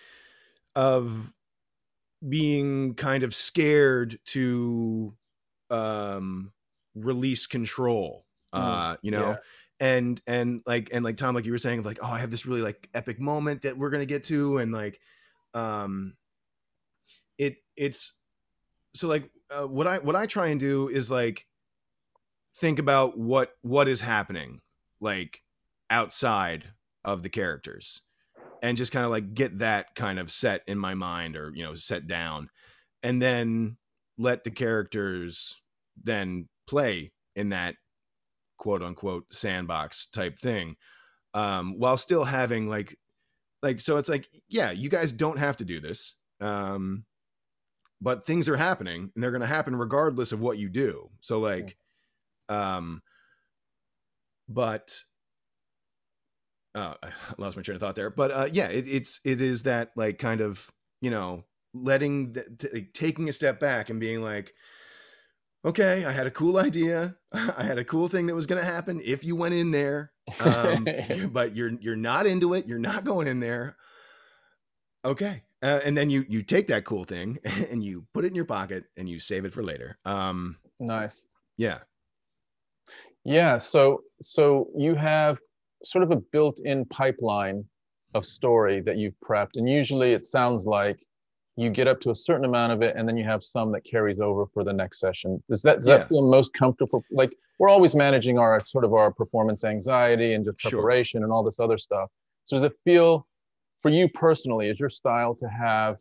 Speaker 3: of being kind of scared to um release control. Uh, you know,
Speaker 6: yeah.
Speaker 3: and and like and like Tom, like you were saying, like, oh, I have this really like epic moment that we're gonna get to, and like um it it's so like uh, what I what I try and do is like think about what what is happening like outside of the characters and just kind of like get that kind of set in my mind or you know set down and then let the characters then play in that quote unquote sandbox type thing um while still having like like so it's like yeah you guys don't have to do this um but things are happening and they're going to happen regardless of what you do. So like um but uh i *laughs* lost my train of thought there. But uh yeah it, it's it is that like kind of you know letting the, t- like, taking a step back and being like okay i had a cool idea. *laughs* I had a cool thing that was going to happen if you went in there. Um *laughs* but you're you're not into it. You're not going in there. Okay. Uh, and then you you take that cool thing and you put it in your pocket and you save it for later. Um
Speaker 6: Nice.
Speaker 3: yeah
Speaker 6: Yeah. So so you have sort of a built-in pipeline of story that you've prepped, and usually it sounds like you get up to a certain amount of it, and then you have some that carries over for the next session. Does that does
Speaker 3: Yeah.
Speaker 6: that feel most comfortable? Like we're always managing our sort of our performance anxiety and just
Speaker 3: Sure.
Speaker 6: preparation and all this other stuff. So does it feel for you personally? Is your style to have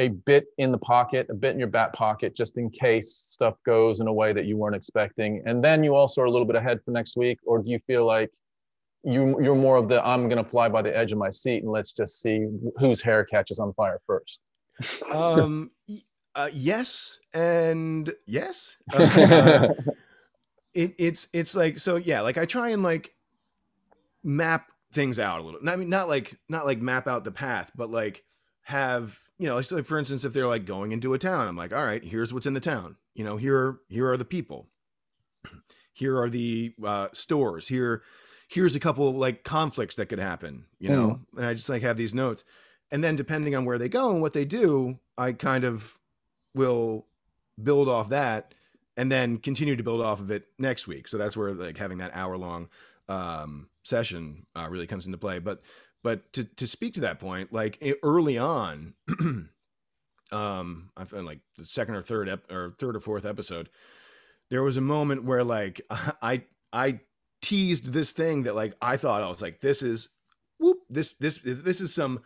Speaker 6: a bit in the pocket, a bit in your back pocket, just in case stuff goes in a way that you weren't expecting. And then you also are a little bit ahead for next week, or do you feel like you you're more of the I'm going to fly by the edge of my seat and let's just see whose hair catches on fire first.
Speaker 3: um uh, yes and yes *laughs* Uh, it, it's it's like so yeah like i try and like map things out a little i mean not like not like map out the path but like have you know like so for instance if they're like going into a town i'm like all right here's what's in the town. You know here here are the people. *clears throat* Here are the uh stores. Here here's a couple like conflicts that could happen you know? And i just like have these notes. And then depending on where they go and what they do i kind of will build off that and then continue to build off of it next week. So that's where like having that hour long um session uh, really comes into play. But but to to speak to that point like e- early on *clears throat* um i found like the second or third ep- or third or fourth episode there was a moment where like *laughs* i i teased this thing that like i thought i was like this is whoop this this this is some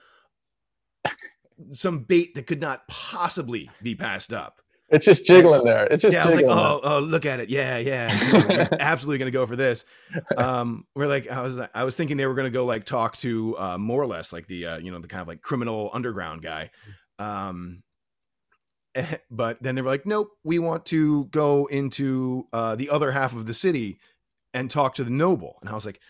Speaker 3: some bait that could not possibly be passed up
Speaker 6: It's just jiggling there. It's just
Speaker 3: yeah, I was like, oh, oh, look at it. Yeah, yeah. *laughs* Absolutely gonna go for this. Um, we're like, I was, I was thinking they were gonna go like talk to uh, more or less like the, uh, you know, the kind of like criminal underground guy. Um, eh, but then they were like, nope, we want to go into uh, the other half of the city and talk to the noble. And I was like,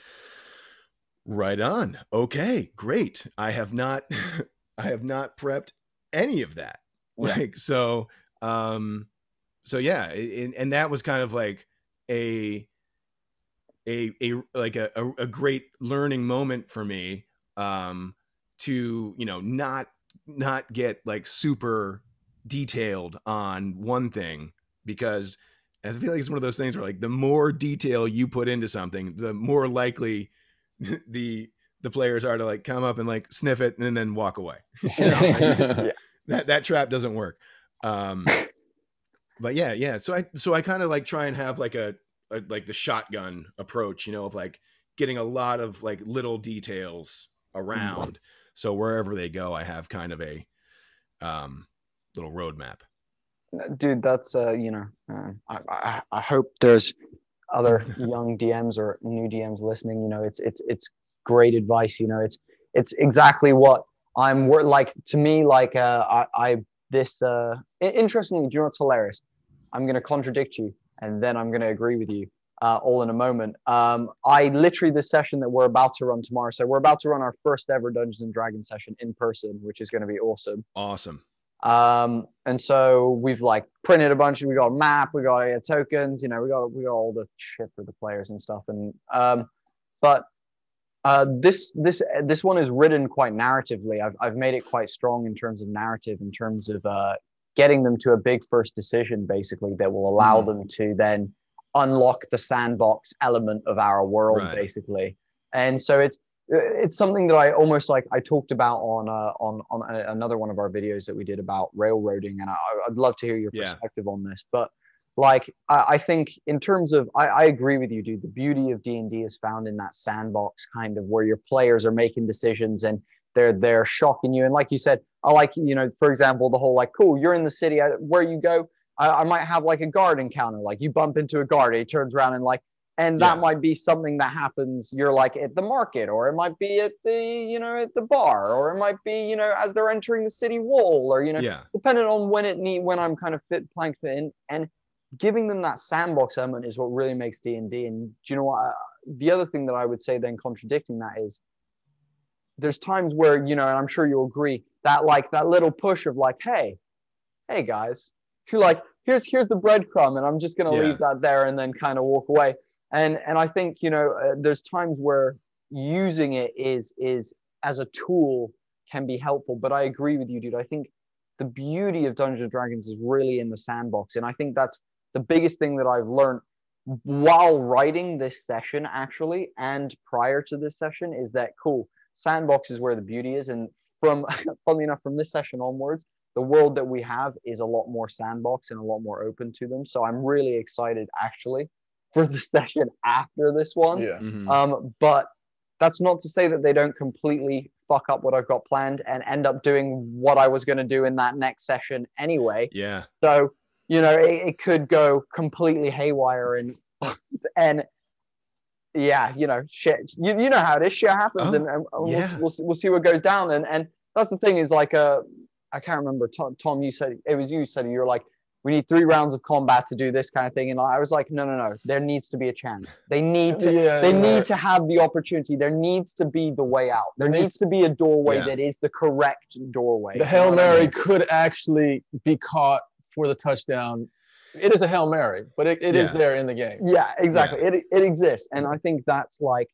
Speaker 3: right on. Okay, great. I have not, *laughs* I have not prepped any of that.
Speaker 6: Yeah.
Speaker 3: Like so, um, so yeah, and, and that was kind of like a, a, a like a, a, great learning moment for me, um, to you know not not get like super detailed on one thing because I feel like it's one of those things where like the more detail you put into something, the more likely *laughs* the the players are to like come up and like sniff it and then walk away. *laughs* You know, *laughs*
Speaker 2: Yeah.
Speaker 3: that that trap doesn't work. Um, *laughs* but yeah, yeah. So I so I kind of like try and have like a, a like the shotgun approach, you know, of like getting a lot of like little details around. So wherever they go, I have kind of a um little roadmap.
Speaker 2: dude that's uh you know uh, I, I i hope there's other *laughs* young dms or new dms listening you know it's it's it's great advice you know it's it's exactly what i'm wor- like to me like uh i i this uh interestingly do you know what's hilarious i'm going to contradict you and then i'm going to agree with you uh, all in a moment um i literally this session that we're about to run tomorrow so we're about to run our first ever dungeons and dragons session in person which is going to be awesome
Speaker 3: Awesome.
Speaker 2: um, and so we've like printed a bunch. We got a map, we got uh, tokens, you know, we got we got all the shit for the players and stuff. And um, but uh, this this this one is written quite narratively. I've I've made it quite strong in terms of narrative, in terms of uh, getting them to a big first decision, basically that will allow
Speaker 3: Mhm.
Speaker 2: them to then unlock the sandbox element of our world,
Speaker 3: Right.
Speaker 2: basically. And so it's it's something that I almost like I talked about on uh, on on a, another one of our videos that we did about railroading, and I, I'd love to hear your
Speaker 3: Yeah.
Speaker 2: perspective on this. But like I, I think in terms of I, I agree with you, dude. The beauty of D and D is found in that sandbox kind of where your players are making decisions and they're they're shocking you. And like you said, I like you know, for example, the whole like, cool, you're in the city, I, where you go. I, I might have like a guard encounter, like you bump into a guard, he turns around and like and that
Speaker 3: Yeah.
Speaker 2: might be something that happens you're like at the market or it might be at the you know at the bar or it might be you know as they're entering the city wall or you know
Speaker 3: Yeah.
Speaker 2: depending on when it need when i'm kind of fit playing in and giving them that sandbox element is what really makes d&d and do you know what? The other thing that i would say then contradicting that is there's times where you know and i'm sure you'll agree that like that little push of like hey hey guys you're like here's here's the breadcrumb and i'm just going to
Speaker 3: Yeah.
Speaker 2: leave that there and then kind of walk away. And and i think you know uh, there's times where using it is is as a tool can be helpful but i agree with you dude. I think the beauty of dungeons and dragons is really in the sandbox. And i think that's the biggest thing that i've learned while writing this session actually and prior to this session is that cool sandbox is where the beauty is and from *laughs* funnily enough from this session onwards the world that we have is a lot more sandbox and a lot more open to them so i'm really excited actually for the *laughs* session after this one
Speaker 6: Yeah.
Speaker 3: Mhm.
Speaker 2: um, but that's not to say that they don't completely fuck up what I've got planned and end up doing what I was going to do in that next session anyway.
Speaker 3: yeah.
Speaker 2: So, you know, it, it could go completely haywire and and yeah, you know, shit. You, you know how this Shit happens,
Speaker 3: Oh,
Speaker 2: and, and we'll,
Speaker 3: yeah.
Speaker 2: we'll see- we'll see what goes down. And and that's the thing is like uh, I can't remember. Tom, Tom, you said it was you said you're like we need three rounds of combat to do this kind of thing, and I was like, no, no, no. There needs to be a chance. They need to
Speaker 6: Yeah,
Speaker 2: they
Speaker 6: you're
Speaker 2: need
Speaker 6: right.
Speaker 2: to have the opportunity. There needs to be the way out. There
Speaker 6: There
Speaker 2: needs to be a doorway
Speaker 3: Yeah.
Speaker 2: that is the correct doorway.
Speaker 6: The
Speaker 2: You
Speaker 6: Hail
Speaker 2: what I
Speaker 6: Mary
Speaker 2: mean?
Speaker 6: could actually be caught for the touchdown. It is a Hail Mary, but it, it is
Speaker 3: Yeah.
Speaker 6: there in the game.
Speaker 2: Yeah, exactly. It it exists, and I think that's like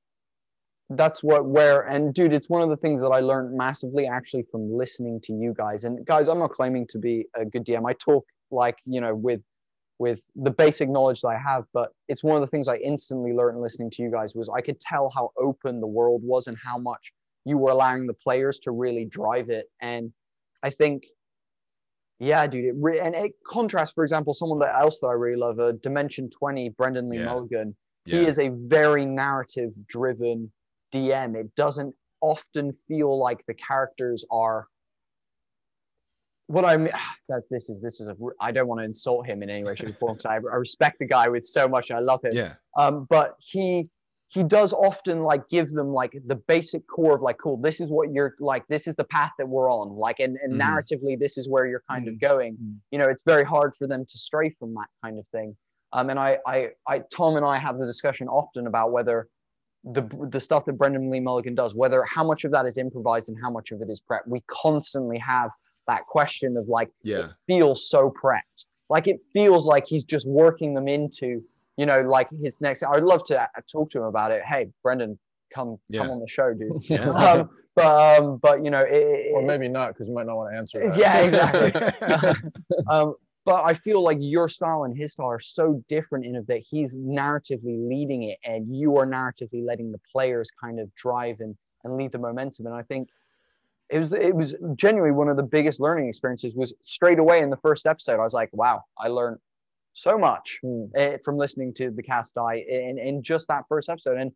Speaker 2: that's what where and dude, it's one of the things that I learned massively actually from listening to you guys. And guys, I'm not claiming to be a good DM. I talk like you know with with the basic knowledge that I have, but it's one of the things I instantly learned listening to you guys was I could tell how open the world was and how much you were allowing the players to really drive it. And I think, yeah, dude, it re- and it contrasts, for example, someone that else that I really love, uh, Dimension Twenty, Brennan Lee
Speaker 3: Yeah.
Speaker 2: Mulligan.
Speaker 3: Yeah.
Speaker 2: He is a very narrative driven DM. It doesn't often feel like the characters are what I mean *sighs* that this is this is a I don't want to insult him in any way, shape, or form because I, I respect the guy with so much. and I love him.
Speaker 3: yeah.
Speaker 2: Um, but he he does often like give them like the basic core of like, cool, this is what you're like, this is the path that we're on. Like and, and
Speaker 3: Mhm.
Speaker 2: narratively, this is where you're kind
Speaker 6: Mhm.
Speaker 2: of going.
Speaker 6: Mhm.
Speaker 2: You know, it's very hard for them to stray from that kind of thing. Um, and I, I, I, Tom and I have the discussion often about whether the the stuff that Brennan Lee Mulligan does, whether how much of that is improvised and how much of it is prep. We constantly have that question of like,
Speaker 3: Yeah.
Speaker 2: feels so prepped. Like it feels like he's just working them into, you know, like his next. I'd love to uh, talk to him about it. Hey, Brennan, come
Speaker 3: Yeah.
Speaker 2: come on the show, dude. *laughs*
Speaker 3: Yeah.
Speaker 2: um, but um, but you know, it, it-
Speaker 6: Or maybe not, because you might not want to answer that.
Speaker 2: yeah, exactly. *laughs* *laughs* um, but I feel like your style and his style are so different in of that he's narratively leading it, and you are narratively letting the players kind of drive and and lead the momentum. And I think it was it was genuinely one of the biggest learning experiences. Was straight away in the first episode, I was like, wow, I learned so much uh, from listening to the cast die in in just that first episode. And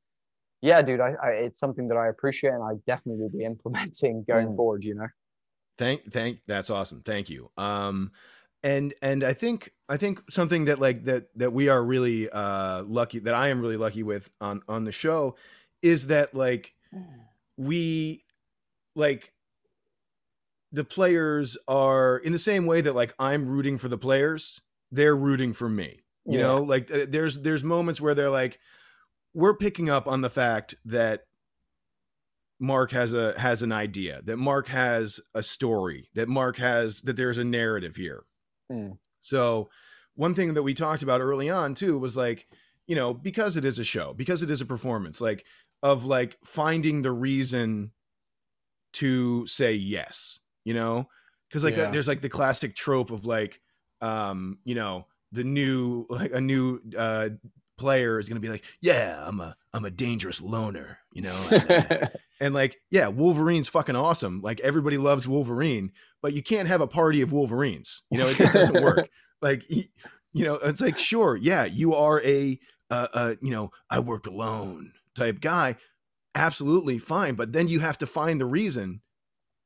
Speaker 2: yeah, dude, I, I it's something that I appreciate, and I definitely will be *laughs* implementing going
Speaker 6: Mm.
Speaker 2: forward. You know.
Speaker 3: Thank, thank. That's awesome. Thank you. Um, and and I think I think something that like that that we are really uh lucky that I am really lucky with on on the show is that like we like the players are in the same way that like I'm rooting for the players, they're rooting for me. You
Speaker 2: Yeah.
Speaker 3: know, like uh, there's there's moments where they're like we're picking up on the fact that Mark has a has an idea, that Mark has a story, that Mark has that there's a narrative here.
Speaker 2: Mm.
Speaker 3: So one thing that we talked about early on too was like, you know, because it is a show, because it is a performance, like of like finding the reason to say yes, you know? Cuz like
Speaker 6: Yeah.
Speaker 3: there's like the classic trope of like um, you know, the new like a new uh player is going to be like, "Yeah, I'm a I'm a dangerous loner," you know? and, uh, *laughs* and like, yeah, Wolverine's fucking awesome. Like everybody loves Wolverine, but you can't have a party of Wolverines. You know, it, it doesn't work. *laughs* Like, you know, it's like, sure, yeah, you are a, uh, uh, you know, I work alone type guy. Absolutely fine. But then you have to find the reason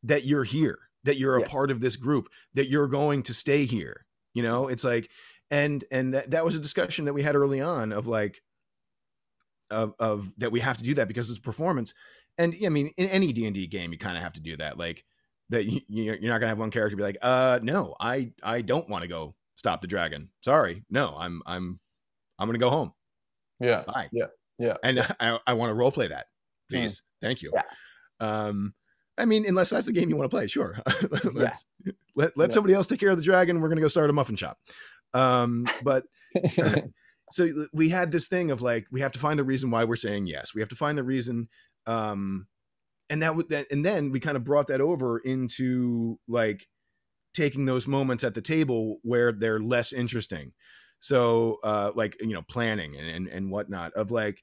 Speaker 3: that you're here, that you're a
Speaker 2: Yeah.
Speaker 3: part of this group, that you're going to stay here. You know, it's like, and and that, that was a discussion that we had early on of like, of of that we have to do that because it's performance and I mean, in any D and D game, you kind of have to do that. Like that, you, you're not gonna have one character be like, "Uh, no, I I don't want to go stop the dragon. Sorry, no, I'm I'm I'm gonna go home.
Speaker 6: yeah.
Speaker 3: Bye."
Speaker 6: Yeah, yeah,
Speaker 3: And *laughs* I I want to role play that, please. Thank you.
Speaker 2: Yeah.
Speaker 3: Um, I mean, unless that's the game you want to play, sure. *laughs* Let's, let let
Speaker 6: Yeah.
Speaker 3: somebody else take care of the dragon. We're gonna go start a muffin shop. Um, but *laughs* so we had this thing of like we have to find the reason why we're saying yes we have to find the reason um and that would and then we kind of brought that over into like taking those moments at the table where they're less interesting so uh like you know planning and and, and whatnot of like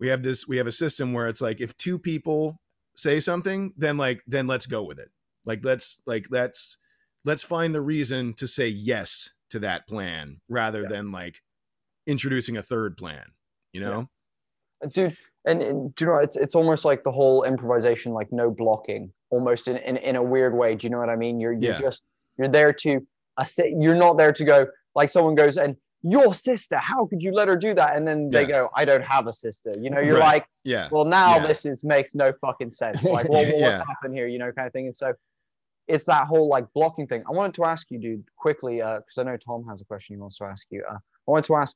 Speaker 3: we have this we have a system where it's like if two people say something then like then let's go with it. Like let's like let's let's find the reason to say yes to that plan rather
Speaker 2: Yeah.
Speaker 3: than like introducing a third plan you know?
Speaker 2: Dude and, and do you know it's it's almost like the whole improvisation like no blocking almost in, in in a weird way. Do you know what i mean? You're you're
Speaker 3: Yeah.
Speaker 2: just you're there to assist, you're not there to go like someone goes and your sister how could you let her do that? And then they
Speaker 3: Yeah.
Speaker 2: go i don't have a sister. You know you're
Speaker 3: Right.
Speaker 2: like
Speaker 3: yeah.
Speaker 2: Well now
Speaker 3: Yeah.
Speaker 2: this is makes no fucking sense. *laughs* Like well, well, what's
Speaker 3: Yeah.
Speaker 2: happened here? You know kind of thing. And so it's that whole like blocking thing. I wanted to ask you dude quickly uh because i know tom has a question he wants to ask you. Uh, i wanted to ask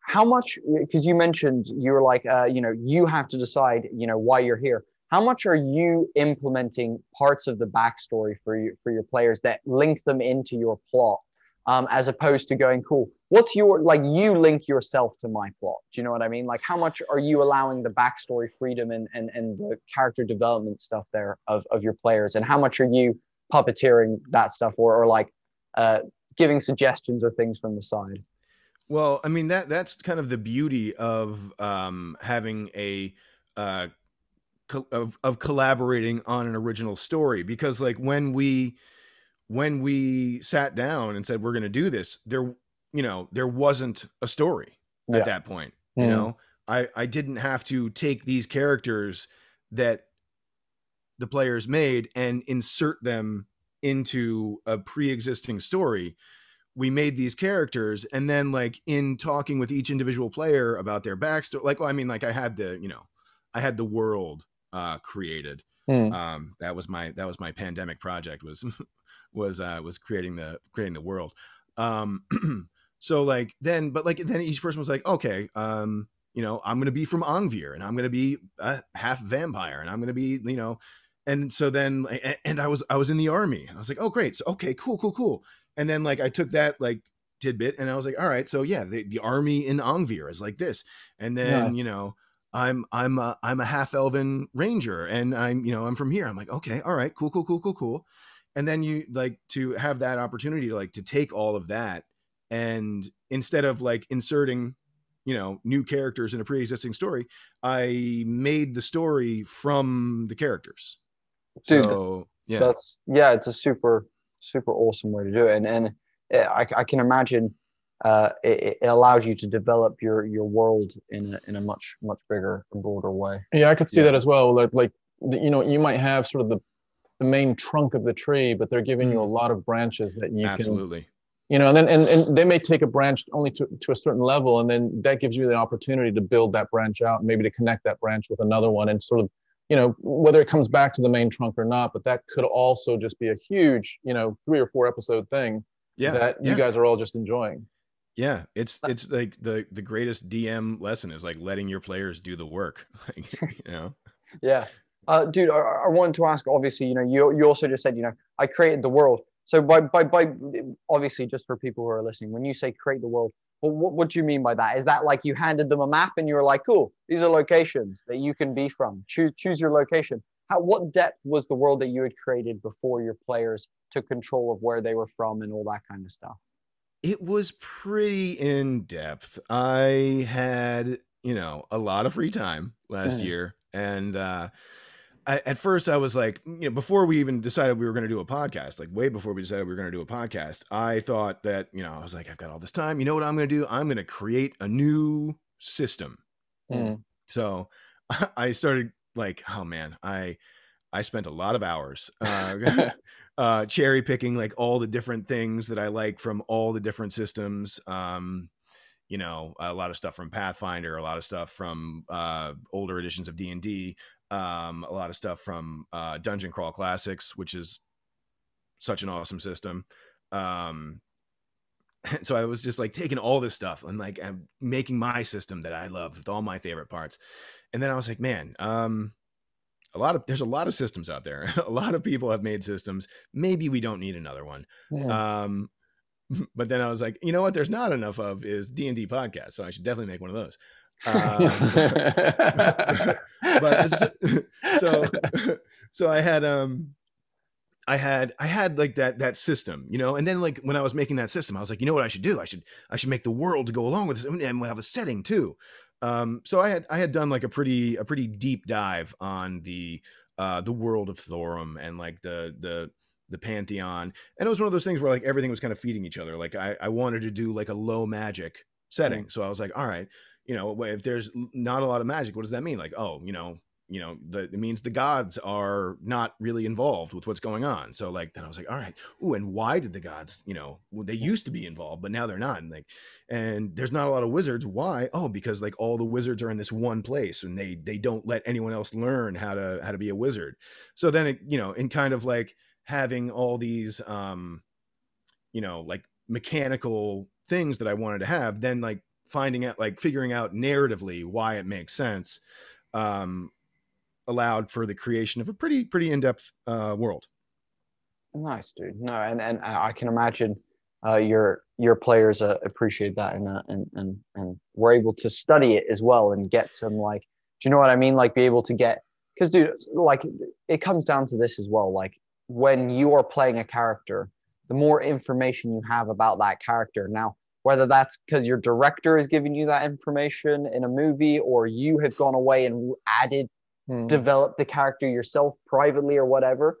Speaker 2: how much because you mentioned you were like uh you know you have to decide you know why you're here. How much are you implementing parts of the backstory for you for your players that link them into your plot um, as opposed to going cool what's your like you link yourself to my plot do you know what i mean? Like how much are you allowing the backstory freedom and and, and the character development stuff there of, of your players? And how much are you puppeteering that stuff or, or like uh, giving suggestions or things from the side?
Speaker 3: Well, I mean that that's kind of the beauty of um, having a uh, co- of of collaborating on an original story. Because like when we when we sat down and said we're going to do this, there you know there wasn't a story
Speaker 2: Yeah.
Speaker 3: at that point. You
Speaker 6: Mm.
Speaker 3: know, I I didn't have to take these characters that the players made and insert them into a pre-existing story we made these characters and then like in talking with each individual player about their backstory like well, i mean like i had the you know i had the world uh created
Speaker 6: Hmm.
Speaker 3: um that was my that was my pandemic project was *laughs* was uh was creating the creating the world um *clears throat* so like then but like then each person was like okay um you know i'm gonna be from angvir and i'm gonna be a half vampire and i'm gonna be you know and so then and i was i was in the army. I was like oh great. So okay cool cool cool. And then like i took that like tidbit and i was like all right so yeah the, the army in angvir is like this. And then you know i'm i'm a, i'm a half elven ranger and i'm you know i'm from here. I'm like okay all right cool cool cool cool cool. And then you like to have that opportunity to like to take all of that and instead of like inserting you know new characters in a pre-existing story i made the story from the characters
Speaker 2: Dude,
Speaker 3: so yeah
Speaker 2: That's yeah, it's a super super awesome way to do it, and and I, I can imagine uh, it, it allowed you to develop your your world in a, in a much much bigger and broader way.
Speaker 6: Yeah, I could see
Speaker 3: Yeah.
Speaker 6: that as well. Like, like you know, you might have sort of the the main trunk of the tree, but they're giving you a lot of branches that you can,
Speaker 3: absolutely
Speaker 6: you know, and then and, and they may take a branch only to, to a certain level, and then that gives you the opportunity to build that branch out, and maybe to connect that branch with another one, and sort of, you know, whether it comes back to the main trunk or not, but that could also just be a huge, you know, three or four episode thing
Speaker 3: yeah
Speaker 6: that you
Speaker 3: yeah.
Speaker 6: guys are all just enjoying.
Speaker 3: yeah it's it's like the the greatest dm lesson is like letting your players do the work *laughs* you know
Speaker 2: Yeah, uh, dude, I, I wanted to ask. Obviously, you know, you you also just said, you know, I created the world. So by by by obviously, just for people who are listening, when you say create the world, well, what what do you mean by that? Is that like you handed them a map and you were like, cool, these are locations that you can be from. Choose choose your location. How what depth was the world that you had created before your players took control of where they were from and all that kind of stuff?
Speaker 3: it was pretty in depth i had you know a lot of free time last
Speaker 2: Mhm.
Speaker 3: year and uh I, at first i was like you know before we even decided we were going to do a podcast like way before we decided we were going to do a podcast i thought that you know i was like i've got all this time. You know what i'm going to do? I'm going to create a new system.
Speaker 2: Mm.
Speaker 3: so *laughs* i started like oh man i i spent a lot of hours uh, *laughs* uh cherry picking like all the different things that i like from all the different systems. Um you know a lot of stuff from pathfinder a lot of stuff from uh older editions of d&d um a lot of stuff from uh dungeon crawl classics which is such an awesome system. Um *laughs* so i was just like taking all this stuff and like I'm making my system that i love with all my favorite parts. And then i was like man um a lot of there's a lot of systems out there. *laughs* A lot of people have made systems. Maybe we don't need another one.
Speaker 2: Yeah.
Speaker 3: um *laughs* but then i was like you know what? There's not enough of is d&d podcast so i should definitely make one of those um, *laughs* but *laughs* so, so *laughs* so i had um i had i had like that that system you know? And then like when i was making that system i was like you know what i should do? I should i should make the world to go along with this and we'll have a setting too. Um so i had i had done like a pretty a pretty deep dive on the uh the world of thorum and like the the the pantheon. And it was one of those things where like everything was kind of feeding each other. Like i i wanted to do like a low magic setting. So i was like all right you know if there's not a lot of magic what does that mean? Like oh you know you know the, it means the gods are not really involved with what's going on. So like then i was like all right ooh and why did the gods you know well, they used to be involved but now they're not and like and there's not a lot of wizards. Why? Oh because like all the wizards are in this one place and they they don't let anyone else learn how to how to be a wizard. So then it you know in kind of like having all these um you know like mechanical things that i wanted to have then like finding out like figuring out narratively why it makes sense um allowed for the creation of a pretty pretty in-depth uh world
Speaker 2: Nice, dude. No, and and I can imagine uh, your your players uh, appreciate that and uh, and and and we're able to study it as well and get some like, do you know what I mean? Like, be able to get because, dude, like it comes down to this as well. Like, when you are playing a character, the more information you have about that character. Now, whether that's because your director is giving you that information in a movie, or you have gone away and added
Speaker 6: Hmm.
Speaker 2: develop the character yourself privately or whatever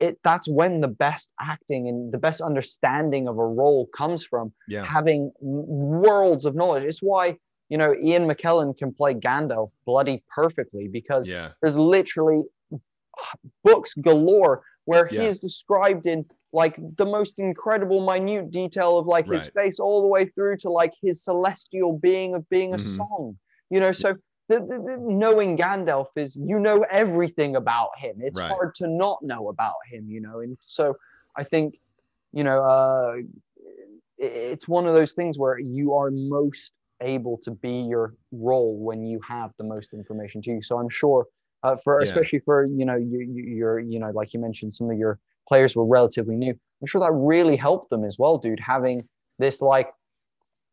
Speaker 2: it that's when the best acting and the best understanding of a role comes from
Speaker 3: yeah
Speaker 2: having worlds of knowledge it's why you know ian mckellen can play gandalf bloody perfectly because
Speaker 3: yeah
Speaker 2: there's literally books galore where he
Speaker 3: Yeah.
Speaker 2: is described in like the most incredible minute detail of like his face all the way through to like his celestial being of being a
Speaker 3: Mhm.
Speaker 2: song you know so the, the, the- knowing gandalf is you know everything about him it's
Speaker 3: Right.
Speaker 2: hard to not know about him you know and so i think you know uh it's one of those things where you are most able to be your role when you have the most information to you so i'm sure uh, for
Speaker 3: Yeah.
Speaker 2: especially for you know you, you you're you know like you mentioned some of your players were relatively new. I'm sure that really helped them as well dude having this like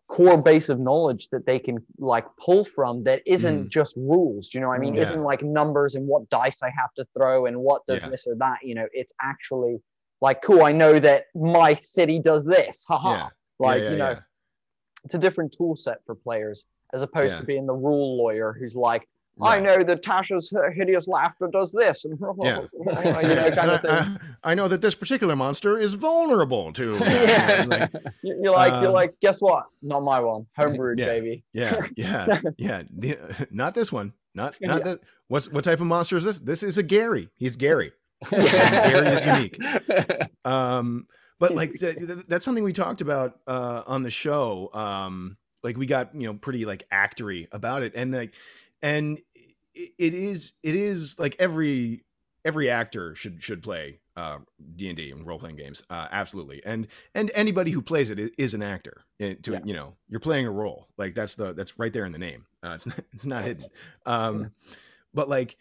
Speaker 2: core base of knowledge that they can like pull from that isn't just rules do you know what i mean?
Speaker 3: Mm. Yeah.
Speaker 2: isn't like numbers and what dice i have to throw and what does
Speaker 3: Yeah.
Speaker 2: this or that you know? It's actually like cool i know that my city does this haha
Speaker 3: yeah.
Speaker 2: Like you know it's a different tool set for players as opposed to being the rule lawyer who's like, I know that Tasha's hideous laughter does this, and *laughs*
Speaker 3: Yeah. *laughs*
Speaker 2: you know, kind of thing.
Speaker 3: I, I, know that this particular monster is vulnerable to. *laughs*
Speaker 2: Yeah.
Speaker 3: like,
Speaker 2: You- You're like, you're
Speaker 3: Um,
Speaker 2: like, guess what? Not my one. Homebrewed,
Speaker 3: Yeah.
Speaker 2: baby.
Speaker 3: yeah, yeah, yeah. Not this one. Not not
Speaker 2: Yeah.
Speaker 3: that. What's what type of monster is this? This is a Gary. He's Gary. Gary is unique. Um, but like th- th- that's something we talked about uh, on the show. Um, like we got you know pretty like actory about it, and like, and it, is it is like every every actor should should play uh D and D and role playing games. Uh, absolutely, and and anybody who plays it is an actor. It, to
Speaker 2: Yeah.
Speaker 3: you know, you're playing a role. Like that's the that's right there in the name. Uh, it's *laughs* not, it's not hidden. Um, but like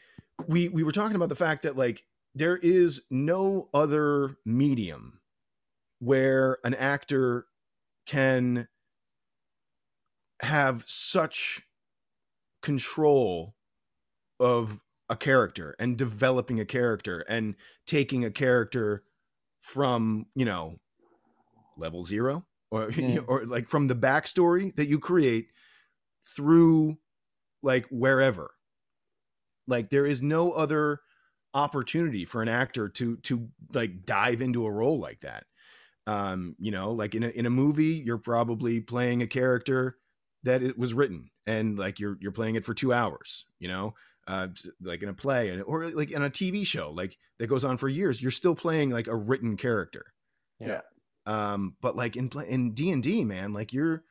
Speaker 3: we we were talking about the fact that like there is no other medium where an actor can have such control of a character and developing a character and taking a character from you know level zero or *laughs*
Speaker 2: Mm.
Speaker 3: or like from the backstory that you create through like wherever. Like there is no other opportunity for an actor to to like dive into a role like that. Um you know like in a in a movie you're probably playing a character that it was written and like you're you're playing it for 2 hours you know uh like in a play and or like in a TV show like that goes on for years you're still playing like a written character
Speaker 2: Yeah.
Speaker 3: um but like in in D&D man like you're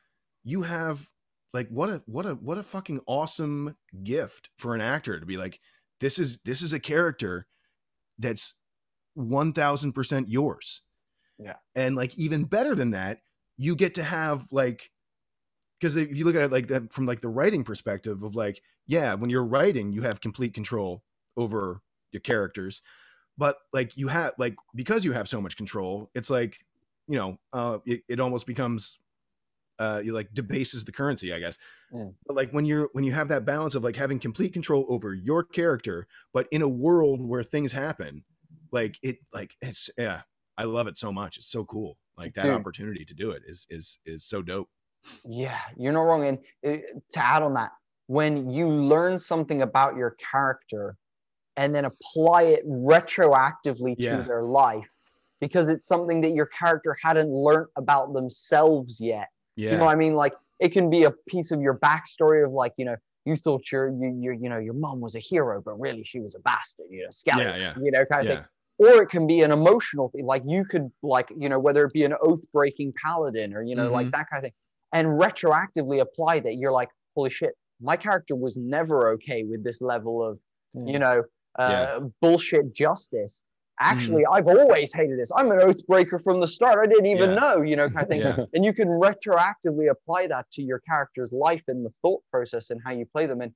Speaker 3: you have like what a what a what a fucking awesome gift for an actor to be like this is this is a character that's 1000% yours
Speaker 2: Yeah.
Speaker 3: and like even better than that you get to have like because if you look at it like that from like the writing perspective of like yeah when you're writing you have complete control over your characters but like you have like because you have so much control it's like you know uh it, it almost becomes uh you like debases the currency i guess
Speaker 2: Mm.
Speaker 3: but like when you're when you have that balance of like having complete control over your character but in a world where things happen like it like it's yeah i love it so much it's so cool like that
Speaker 2: Dude.
Speaker 3: opportunity to do it is is is so dope
Speaker 2: Yeah, you're not wrong. And uh, to add on that, when you learn something about your character and then apply it retroactively to
Speaker 3: Yeah.
Speaker 2: their life, because it's something that your character hadn't learned about themselves yet.
Speaker 3: yeah
Speaker 2: You know what I mean? Like it can be a piece of your backstory of like, you know, you thought your you you you know your mom was a hero, but really she was a bastard, you know, scout,
Speaker 3: Yeah, yeah.
Speaker 2: you know, kind of thing. Or it can be an emotional thing, like you could like, you know, whether it be an oath breaking paladin or you know, like
Speaker 3: Mhm.
Speaker 2: that kind of thing, and retroactively apply that. You're like, holy shit, my character was never okay with this level of, you know, uh,
Speaker 3: Yeah.
Speaker 2: Bullshit justice. Actually, I've always hated this. I'm an oath breaker from the start. I didn't even
Speaker 3: Yeah.
Speaker 2: know, you know, kind of thing.
Speaker 3: Yeah.
Speaker 2: And you can retroactively apply that to your character's life and the thought process and how you play them. And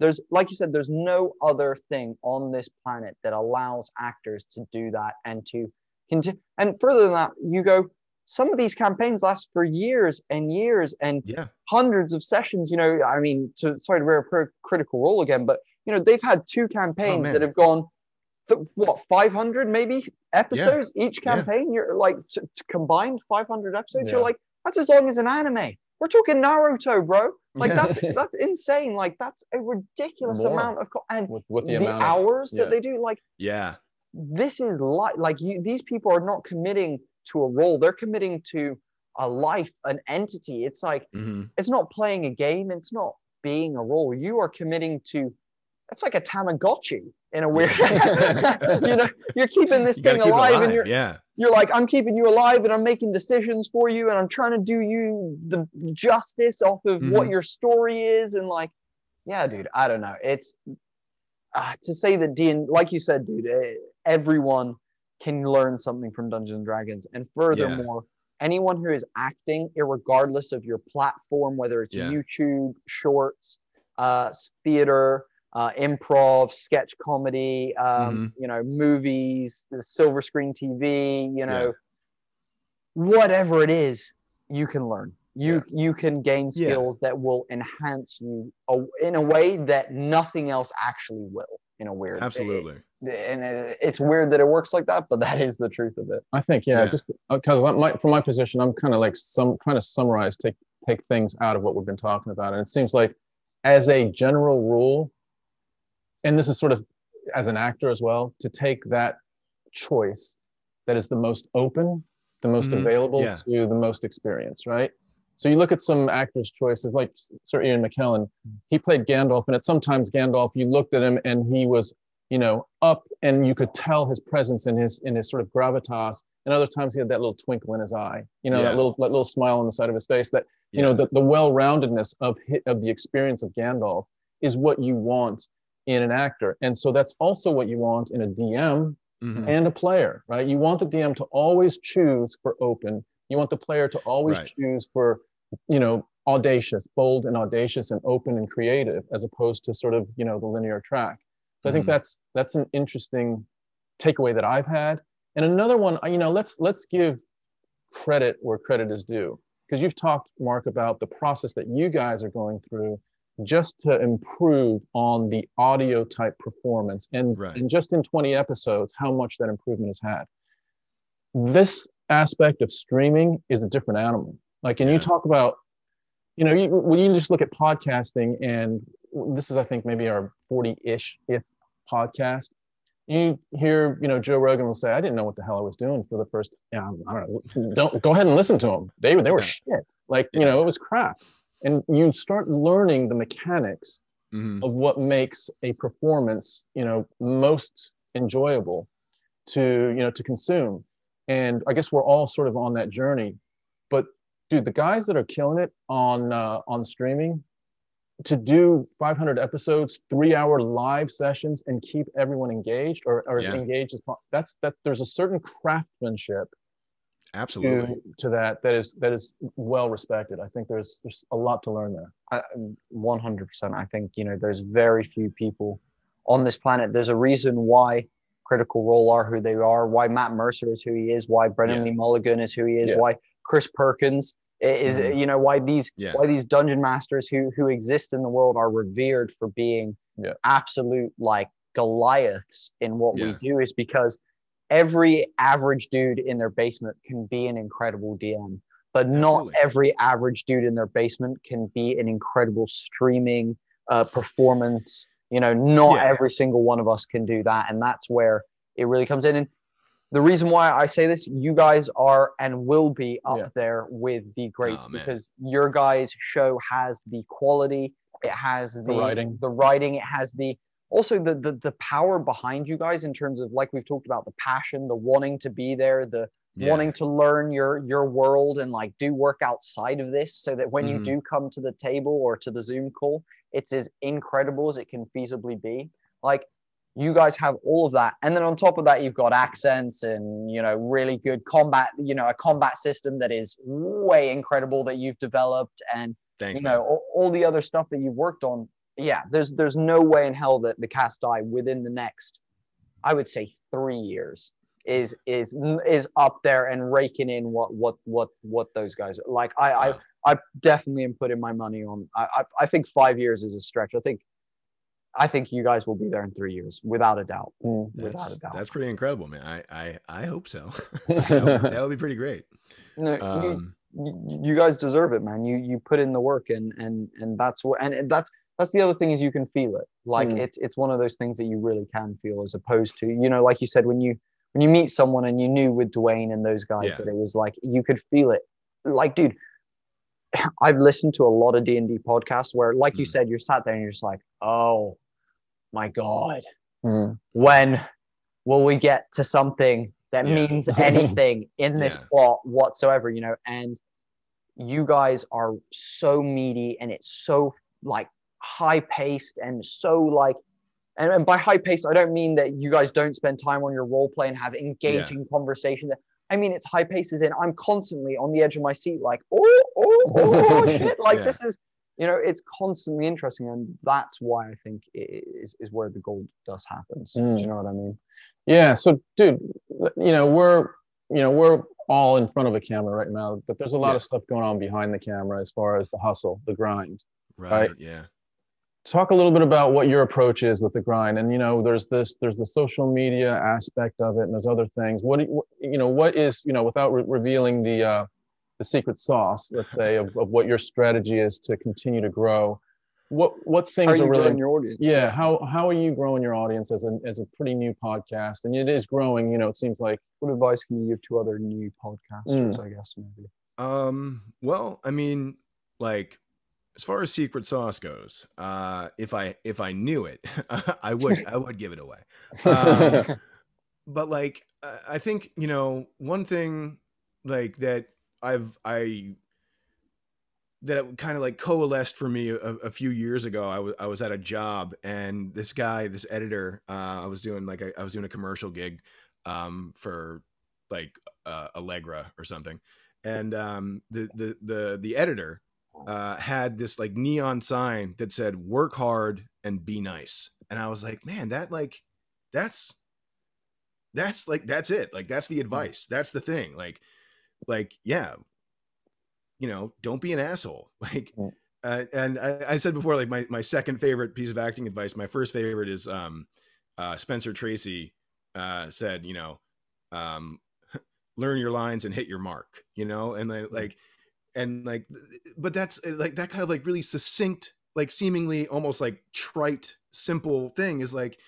Speaker 2: there's, like you said, there's no other thing on this planet that allows actors to do that and to continue. And further than that, you go, some of these campaigns last for years and years and
Speaker 3: yeah
Speaker 2: hundreds of sessions. You know, I mean, to sorry to wear a critical role again, but you know, they've had two campaigns oh,
Speaker 3: man.
Speaker 2: that have gone, th- what, 500 maybe episodes each
Speaker 3: Yeah.
Speaker 2: campaign. You're like t- t- combined 500 episodes. You're like, that's as long as an anime. We're talking Naruto, bro. *laughs* Like
Speaker 3: Yeah.
Speaker 2: that's *laughs* that's insane. Like that's a ridiculous
Speaker 6: More.
Speaker 2: amount of co- and
Speaker 6: with, with
Speaker 2: the,
Speaker 6: the, amount of,
Speaker 2: hours
Speaker 6: yeah.
Speaker 2: that they do. Like
Speaker 3: yeah
Speaker 2: this is like like you these people are not committing to a role. They're committing to a life an entity. It's like
Speaker 3: hmm
Speaker 2: it's not playing a game. It's not being a role. You are committing to it's like a tamagotchi in a weird *laughs* you know you're keeping this
Speaker 3: you
Speaker 2: thing alive,
Speaker 3: alive
Speaker 2: and you're
Speaker 3: yeah.
Speaker 2: you're like i'm keeping you alive and i'm making decisions for you and i'm trying to do you the justice off of what
Speaker 3: Mhm.
Speaker 2: your story is. And like yeah dude i don't know. It's uh, to say that Dean, like you said dude eh, everyone can learn something from dungeons and dragons and furthermore anyone who is acting regardless of your platform whether it's
Speaker 3: Yeah.
Speaker 2: youtube shorts uh, theater uh, improv sketch comedy um,
Speaker 3: Mhm.
Speaker 2: you know movies the silver screen tv you know
Speaker 3: Yeah.
Speaker 2: whatever it is you can learn you
Speaker 3: Yeah.
Speaker 2: you can gain
Speaker 3: Yeah.
Speaker 2: skills that will enhance you in a way that nothing else actually will in a weird
Speaker 3: absolutely
Speaker 2: and it- it's weird that it works like that but *laughs* that is the truth of it
Speaker 6: I think, yeah,
Speaker 3: Yeah.
Speaker 6: just because my, from my position, I'm kind of like some trying to summarize, take take things out of what we've been talking about. And it seems like, as a general rule, and this is sort of as an actor as well, to take that choice that is the most open, the most
Speaker 3: Mhm.
Speaker 6: available
Speaker 3: Yeah.
Speaker 6: to the most experience, right? So you look at some actors' choices, like Sir Ian McKellen. He played Gandalf, and at sometimes Gandalf, you looked at him and he was, you know, up, and you could tell his presence in his in his sort of gravitas. And other times he had that little twinkle in his eye, you know,
Speaker 3: Yeah.
Speaker 6: that little that little smile on the side of his face. That you know, the, the well-roundedness of of the experience of Gandalf is what you want in an actor, and so that's also what you want in a DM
Speaker 3: Mhm.
Speaker 6: and a player, right? You want the DM to always choose for open. You want the player to always
Speaker 3: Right.
Speaker 6: choose for, you know, audacious, bold and audacious and open and creative, as opposed to sort of, you know, the linear track. So I think
Speaker 3: Mhm.
Speaker 6: that's that's an interesting takeaway that I've had. And another one, you know, let's let's give credit where credit is due, because you've talked, Mark, about the process that you guys are going through just to improve on the audio type performance and,
Speaker 3: Right.
Speaker 6: and just in 20 episodes how much that improvement has had this aspect of streaming is a different animal. Like and
Speaker 3: Yeah.
Speaker 6: you talk about you know you, when you just look at podcasting and this is i think maybe our 40-ish if podcast you hear you know joe rogan will say i didn't know what the hell i was doing for the first yeah i don't know don't go ahead and listen to them they, they were shit. Like you know it was crap. And you start learning the mechanics
Speaker 3: Mhm.
Speaker 6: of what makes a performance you know most enjoyable to you know to consume and i guess we're all sort of on that journey but dude the guys that are killing it on uh, on streaming to do 500 episodes three hour live sessions and keep everyone engaged or, or as engaged as possible that's that there's a certain craftsmanship
Speaker 3: Absolutely.
Speaker 6: to, to that that is that is well respected i think there's there's a lot to learn there
Speaker 2: I, 100%. I think, you know, there's very few people on this planet. There's a reason why Critical Role are who they are, why Matt Mercer is who he is, why Brennan
Speaker 3: Yeah.
Speaker 2: Lee Mulligan is who he is,
Speaker 6: Yeah.
Speaker 2: why Chris Perkins is,
Speaker 3: Mhm.
Speaker 2: you know, why these
Speaker 3: Yeah.
Speaker 2: why these dungeon masters who who exist in the world are revered for being absolute like Goliaths in what we do is because every average dude in their basement can be an incredible DM but not every average dude in their basement can be an incredible streaming uh, performance. You know, not
Speaker 3: Yeah.
Speaker 2: every single one of us can do that, and that's where it really comes in. And the reason why I say this, you guys are and will be up
Speaker 6: Yeah.
Speaker 2: there with the greats
Speaker 3: Oh,
Speaker 2: because your guys' show has the quality, it has the,
Speaker 6: writing.
Speaker 2: the writing, it has the also the, the the power behind you guys in terms of like we've talked about the passion, the wanting to be there, the
Speaker 3: Yeah.
Speaker 2: wanting to learn your your world and like do work outside of this so that when you
Speaker 3: Mhm.
Speaker 2: do come to the table or to the zoom call it's as incredible as it can feasibly be. Like you guys have all of that. And then on top of that you've got accents and you know really good combat you know a combat system that is way incredible that you've developed and
Speaker 3: Thanks,
Speaker 2: you know all, all the other stuff that you've worked on. Yeah there's there's no way in hell that the cast die within the next i would say three years is is is up there and raking in what what what what those guys are. like i i i definitely am putting my money on I, I i think five years is a stretch i think i think you guys will be there in three years without a doubt without
Speaker 3: That's,
Speaker 2: a doubt
Speaker 3: that's pretty incredible, man. I I, I hope so. that, *laughs* *laughs* would, that would be pretty great.
Speaker 2: No, you-
Speaker 3: Um,
Speaker 2: you, you guys deserve it, man. You you put in the work, and and and that's what, and that's that's the other thing is you can feel it. Like
Speaker 6: Mm.
Speaker 2: it's it's one of those things that you really can feel, as opposed to you know, like you said, when you when you meet someone and you knew with Dwayne and those guys
Speaker 3: Yeah.
Speaker 2: that it was like you could feel it. Like, dude, *laughs* I've listened to a lot of D and D podcasts where, like you
Speaker 3: Mm.
Speaker 2: said, you're sat there and you're just like, oh my god,
Speaker 6: Mm.
Speaker 2: when will we get to something that
Speaker 3: Yeah.
Speaker 2: means *laughs* anything in this
Speaker 3: Yeah.
Speaker 2: plot whatsoever you know and you guys are so meaty and it's so like high paced and so like and, and by high pace, i don't mean that you guys don't spend time on your role play and have engaging conversation i mean it's high paces in i'm constantly on the edge of my seat like oh oh *laughs* oh shit like
Speaker 3: Yeah.
Speaker 2: this is you know it's constantly interesting and that's why i think it is, is where the gold dust happens do
Speaker 6: Mm.
Speaker 2: you know what i mean
Speaker 6: Yeah. So, dude, you know, we're, you know, we're all in front of a camera right now, but there's a lot
Speaker 3: Yeah.
Speaker 6: of stuff going on behind the camera as far as the hustle, the grind.
Speaker 3: right. Yeah.
Speaker 6: Talk a little bit about what your approach is with the grind. And, you know, there's this, there's the social media aspect of it and there's other things. What, do you, you know, what is, you know, without re- revealing the, uh, the the secret sauce, let's say, of, of what your strategy is to continue to grow. What what things
Speaker 2: are
Speaker 6: are really
Speaker 2: growing your audience?
Speaker 6: yeah how how are you growing your audience as a as a pretty new podcast and it is growing you know it seems like
Speaker 2: What advice can you give to other new podcasters? I guess maybe.
Speaker 3: Um, well, I mean, like as far as secret sauce goes, uh if I if I knew it, *laughs* I would I would give it away. Um, *laughs* but like I- think, you know, one thing like that I've I that kind of like coalesced for me a, a few years ago. I was I was at a job and this guy, this editor, uh, I was doing like a, I was doing a commercial gig um, for like uh, Allegra or something, and um, the the the the editor uh, had this like neon sign that said "Work hard and be nice," and I was like, man, that like that's that's like that's it. Like that's the advice. That's the thing. Like like yeah, you know, don't be an asshole. *laughs* Like. Uh, and I, I said before, like my, my second favorite piece of acting advice. My first favorite is um, uh, Spencer Tracy uh, said, you know, um, *laughs* learn your lines and hit your mark, you know, and like, like, and like, but that's uh, like that kind of like really succinct, like seemingly almost like trite, simple thing is like,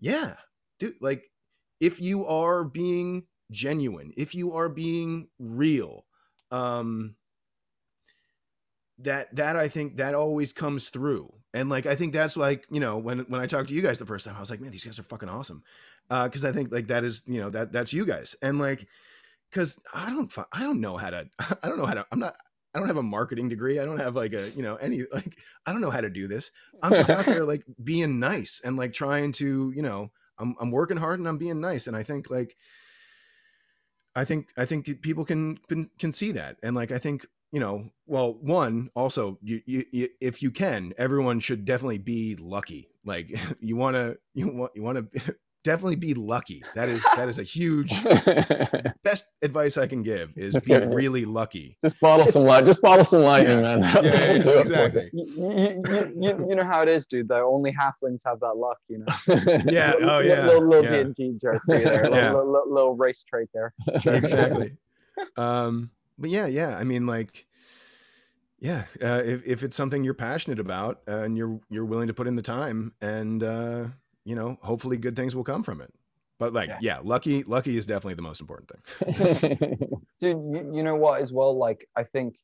Speaker 3: yeah, dude, like if you are being genuine, if you are being real, um, that that I think that always comes through. And like I think that's like, you know, when when I talked to you guys the first time, I was like, man, these guys are fucking awesome. Uh cuz I think like that is, you know, that that's you guys. And like cuz I don't I don't know how to *laughs* I don't know how to I'm not I don't have a marketing degree. I don't have like a, you know, any *laughs* like I don't know how to do this. *laughs* I'm just out there like being nice and like trying to, you know, I'm I'm working hard and I'm being nice and I think like I think I think people can can, can see that. And like I think you know, well, one also, you, you, you if you can, everyone should definitely be lucky. Like *laughs* you want to, you want, you want to definitely be lucky. That is that is a huge *laughs* best advice I can give is
Speaker 6: That's
Speaker 3: be
Speaker 6: good.
Speaker 3: really lucky.
Speaker 6: just bottle some light just bottle some lightning
Speaker 3: Yeah.
Speaker 6: man *laughs*
Speaker 3: Yeah, yeah,
Speaker 6: Do it for you.
Speaker 3: exactly.
Speaker 2: You, you, you, you, you know how it is, dude. Though only halflings have that luck, you know. *laughs*
Speaker 3: Yeah. Oh
Speaker 2: Little-
Speaker 3: yeah.
Speaker 2: Little, little
Speaker 3: yeah.
Speaker 2: D&D joke there.
Speaker 3: Yeah.
Speaker 2: Little, little, little race trait there.
Speaker 3: exactly. Um, but yeah, yeah. I mean, like, yeah. Uh, if if it's something you're passionate about uh, and you're you're willing to put in the time, and uh, you know, hopefully, good things will come from it. But like,
Speaker 6: Yeah.
Speaker 3: yeah, lucky, lucky is definitely the most important thing. *laughs*
Speaker 2: dude you, you know what as well like i think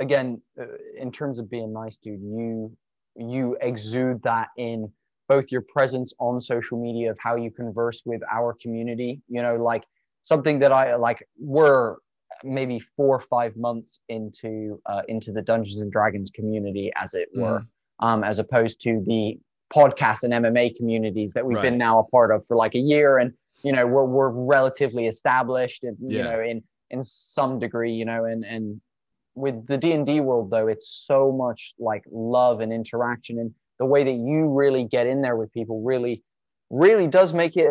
Speaker 2: again uh, in terms of being nice dude you you exude that in both your presence on social media of how you converse with our community you know like something that i like we're maybe four or five months into uh, into the dungeons and dragons community as it were um as opposed to the podcast and mma communities that we've been now a part of for like a year. And you know we're, we're relatively established and you know in in some degree you know and and with the d&d world though it's so much like love and interaction. And the way that you really get in there with people really really does make it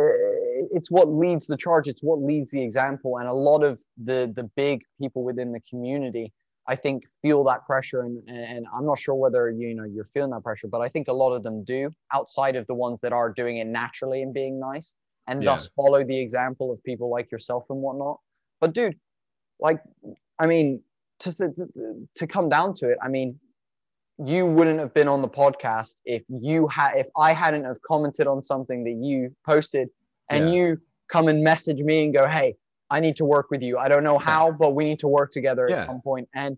Speaker 2: it's what leads the charge. It's what leads the example. And a lot of the the big people within the community i think feel that pressure and and i'm not sure whether you know you're feeling that pressure but i think a lot of them do outside of the ones that are doing it naturally and being nice and
Speaker 3: Yeah.
Speaker 2: thus follow the example of people like yourself and whatnot but dude like i mean to to, come down to it i mean you wouldn't have been on the podcast if you had if i hadn't have commented on something that you posted and
Speaker 3: Yeah.
Speaker 2: you come and message me and go hey i need to work with you. I don't know how but we need to work together
Speaker 3: Yeah.
Speaker 2: at some point. and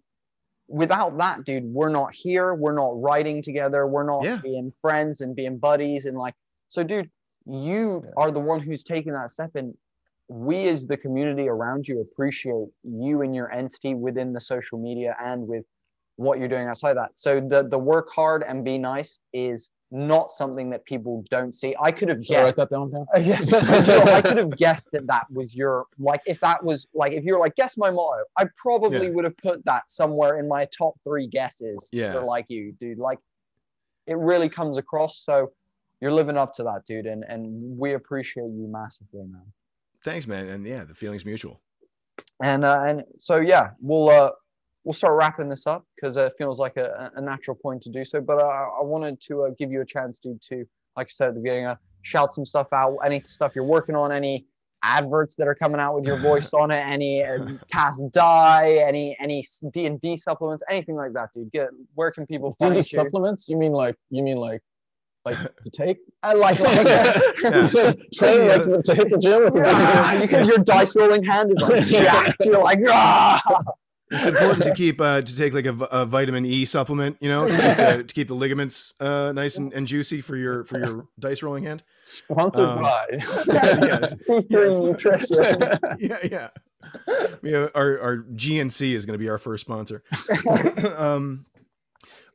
Speaker 2: without that dude we're not here. We're not writing together. We're not
Speaker 3: Yeah.
Speaker 2: being friends and being buddies and like so dude you are the one who's taking that step. And we as the community around you appreciate you and your entity within the social media and with what you're doing outside that. So the the work hard and be nice is not something that people don't see i could have
Speaker 6: Should write
Speaker 2: guessed
Speaker 6: that down down? *laughs*
Speaker 2: yeah, Joe, I could have guessed that that was your like if that was like if you're like guess my motto, I probably
Speaker 3: Yeah.
Speaker 2: would have put that somewhere in my top three guesses.
Speaker 3: Yeah.
Speaker 2: for like you, dude. Like it really comes across. So you're living up to that, dude, and and we appreciate you massively, man.
Speaker 3: Thanks, man. And yeah, the feeling's mutual.
Speaker 2: And uh, and so yeah, we'll uh we'll start wrapping this up because it feels like a, a natural point to do so. But uh, I wanted to uh, give you a chance, dude, to like I said at the beginning, uh, shout some stuff out, any stuff you're working on, any adverts that are coming out with your voice on it, any uh, cast die, any any D and D supplements, anything like that, dude. Get where can people
Speaker 6: Do you
Speaker 2: find
Speaker 6: need
Speaker 2: you?
Speaker 6: supplements? You mean like you mean like like to take?
Speaker 2: I like, *laughs* like *laughs*
Speaker 6: Train like to, to hit the gym with the
Speaker 2: Ah, because your dice rolling hand is like *laughs* jacked. You're like, ah.
Speaker 3: It's important to keep uh, to take like a, a vitamin E supplement, you know, to keep the, *laughs* to keep the ligaments uh, nice and, and juicy for your for your dice rolling hand.
Speaker 6: sponsored
Speaker 3: Um,
Speaker 6: by. *laughs*
Speaker 3: yes, Yes. *laughs* yeah, yeah. We have, our our GNC is going to be our first sponsor. um,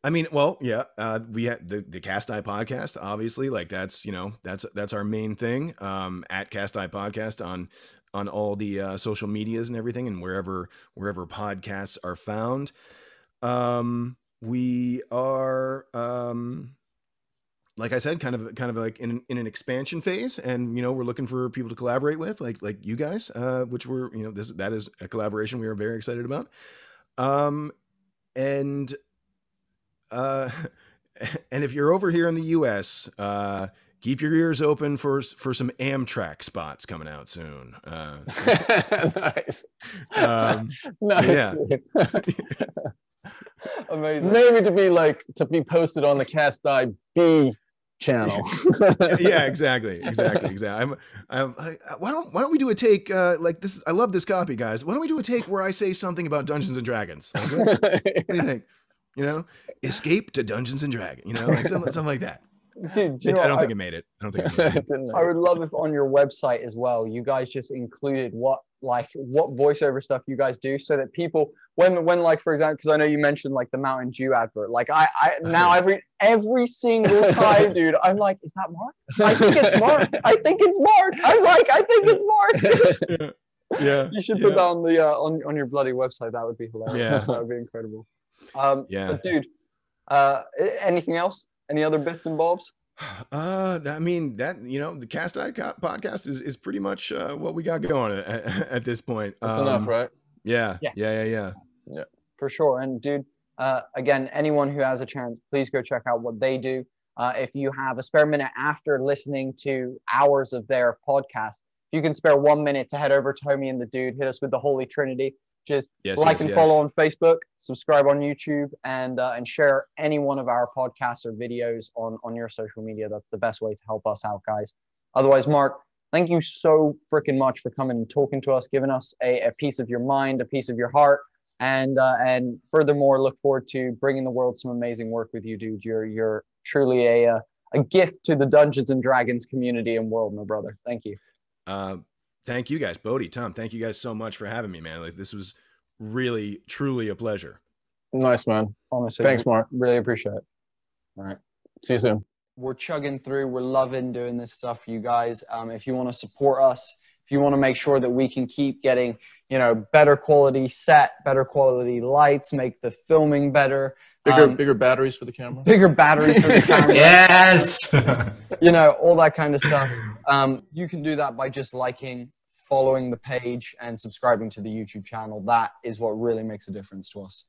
Speaker 3: I mean, well, yeah, uh, we had the the Cast Eye podcast, obviously, like that's you know that's that's our main thing. Um, at Cast Eye Podcast on on all the uh, social medias and everything, and wherever wherever podcasts are found. Um, we are um like I said, kind of kind of like in in an expansion phase, and you know we're looking for people to collaborate with, like like you guys, uh, which we're you know this that is a collaboration we are very excited about, um, and uh, *laughs* and if you're over here in the U.S., uh, keep your ears open for for some Amtrak spots coming out soon. Uh, *laughs*
Speaker 6: nice.
Speaker 3: um,
Speaker 6: nice.
Speaker 3: yeah. *laughs*
Speaker 2: Amazing.
Speaker 6: Maybe to be like to be posted on the Cast Eye B channel. *laughs*
Speaker 3: yeah, exactly, exactly, exactly. I'm, I'm, I, why don't why don't we do a take uh, like this? I love this copy, guys. Why don't we do a take where I say something about Dungeons and Dragons? Like, what, what do you think? You know, escape to Dungeons and Dragons. You know, like something, something like that.
Speaker 2: Dude,
Speaker 3: It- I don't
Speaker 2: what?
Speaker 3: think it made it. I don't think it made *laughs* it.
Speaker 6: Didn't
Speaker 2: I would love if on your website as well, you guys just included what like what voiceover stuff you guys do, so that people when when like for example, because I know you mentioned like the Mountain Dew advert. Like I I now *laughs* every every single time, *laughs* dude, I'm like, is that Mark? I think it's Mark. I think it's Mark. I'm like, I think it's Mark.
Speaker 3: Yeah,
Speaker 2: You should
Speaker 3: yeah.
Speaker 2: put that on the uh, on on your bloody website. That would be hilarious.
Speaker 3: Yeah.
Speaker 2: that would be incredible. Um,
Speaker 3: Yeah.
Speaker 2: But dude, uh, anything else? Any other bits and bobs?
Speaker 3: Uh, that- I mean that you know the Cast Eye Co- podcast is is pretty much uh, what we got going at, at this point.
Speaker 6: That's
Speaker 3: Um,
Speaker 6: enough, right?
Speaker 3: Yeah,
Speaker 2: Yeah.
Speaker 3: yeah, yeah, yeah.
Speaker 2: for sure. And dude, uh, again, anyone who has a chance, please go check out what they do. Uh, if you have a spare minute after listening to hours of their podcast, if you can spare one minute to head over to Homie and the Dude, hit us with the Holy Trinity. Just
Speaker 3: Yes,
Speaker 2: like
Speaker 3: yes,
Speaker 2: and
Speaker 3: yes.
Speaker 2: follow on Facebook, subscribe on YouTube, and uh, and share any one of our podcasts or videos on on your social media. That's the best way to help us out, guys. Otherwise, Mark, thank you so freaking much for coming and talking to us, giving us a, a piece of your mind, a piece of your heart, and uh, and furthermore, look forward to bringing the world some amazing work with you, dude. You're you're truly a uh, a gift to the Dungeons and Dragons community and world, my brother. Thank you.
Speaker 3: Uh, thank you guys, Bodie, Tom. Thank you guys so much for having me, man. Like this was really, truly a pleasure.
Speaker 6: Nice, man.
Speaker 2: Honestly,
Speaker 6: Thanks, Mark.
Speaker 2: Really appreciate it. All right.
Speaker 6: See you soon.
Speaker 2: we're chugging through. We're loving doing this stuff for you guys. Um, if you want to support us, if you want to make sure that we can keep getting, you know, better quality set, better quality lights, make the filming better,
Speaker 6: Bigger,
Speaker 2: um,
Speaker 6: bigger batteries for the camera.
Speaker 2: bigger batteries for the *laughs* camera,
Speaker 8: Yes. *laughs*
Speaker 2: you know, all that kind of stuff. Um, you can do that by just liking, following the page, and subscribing to the YouTube channel. That is what really makes a difference to us.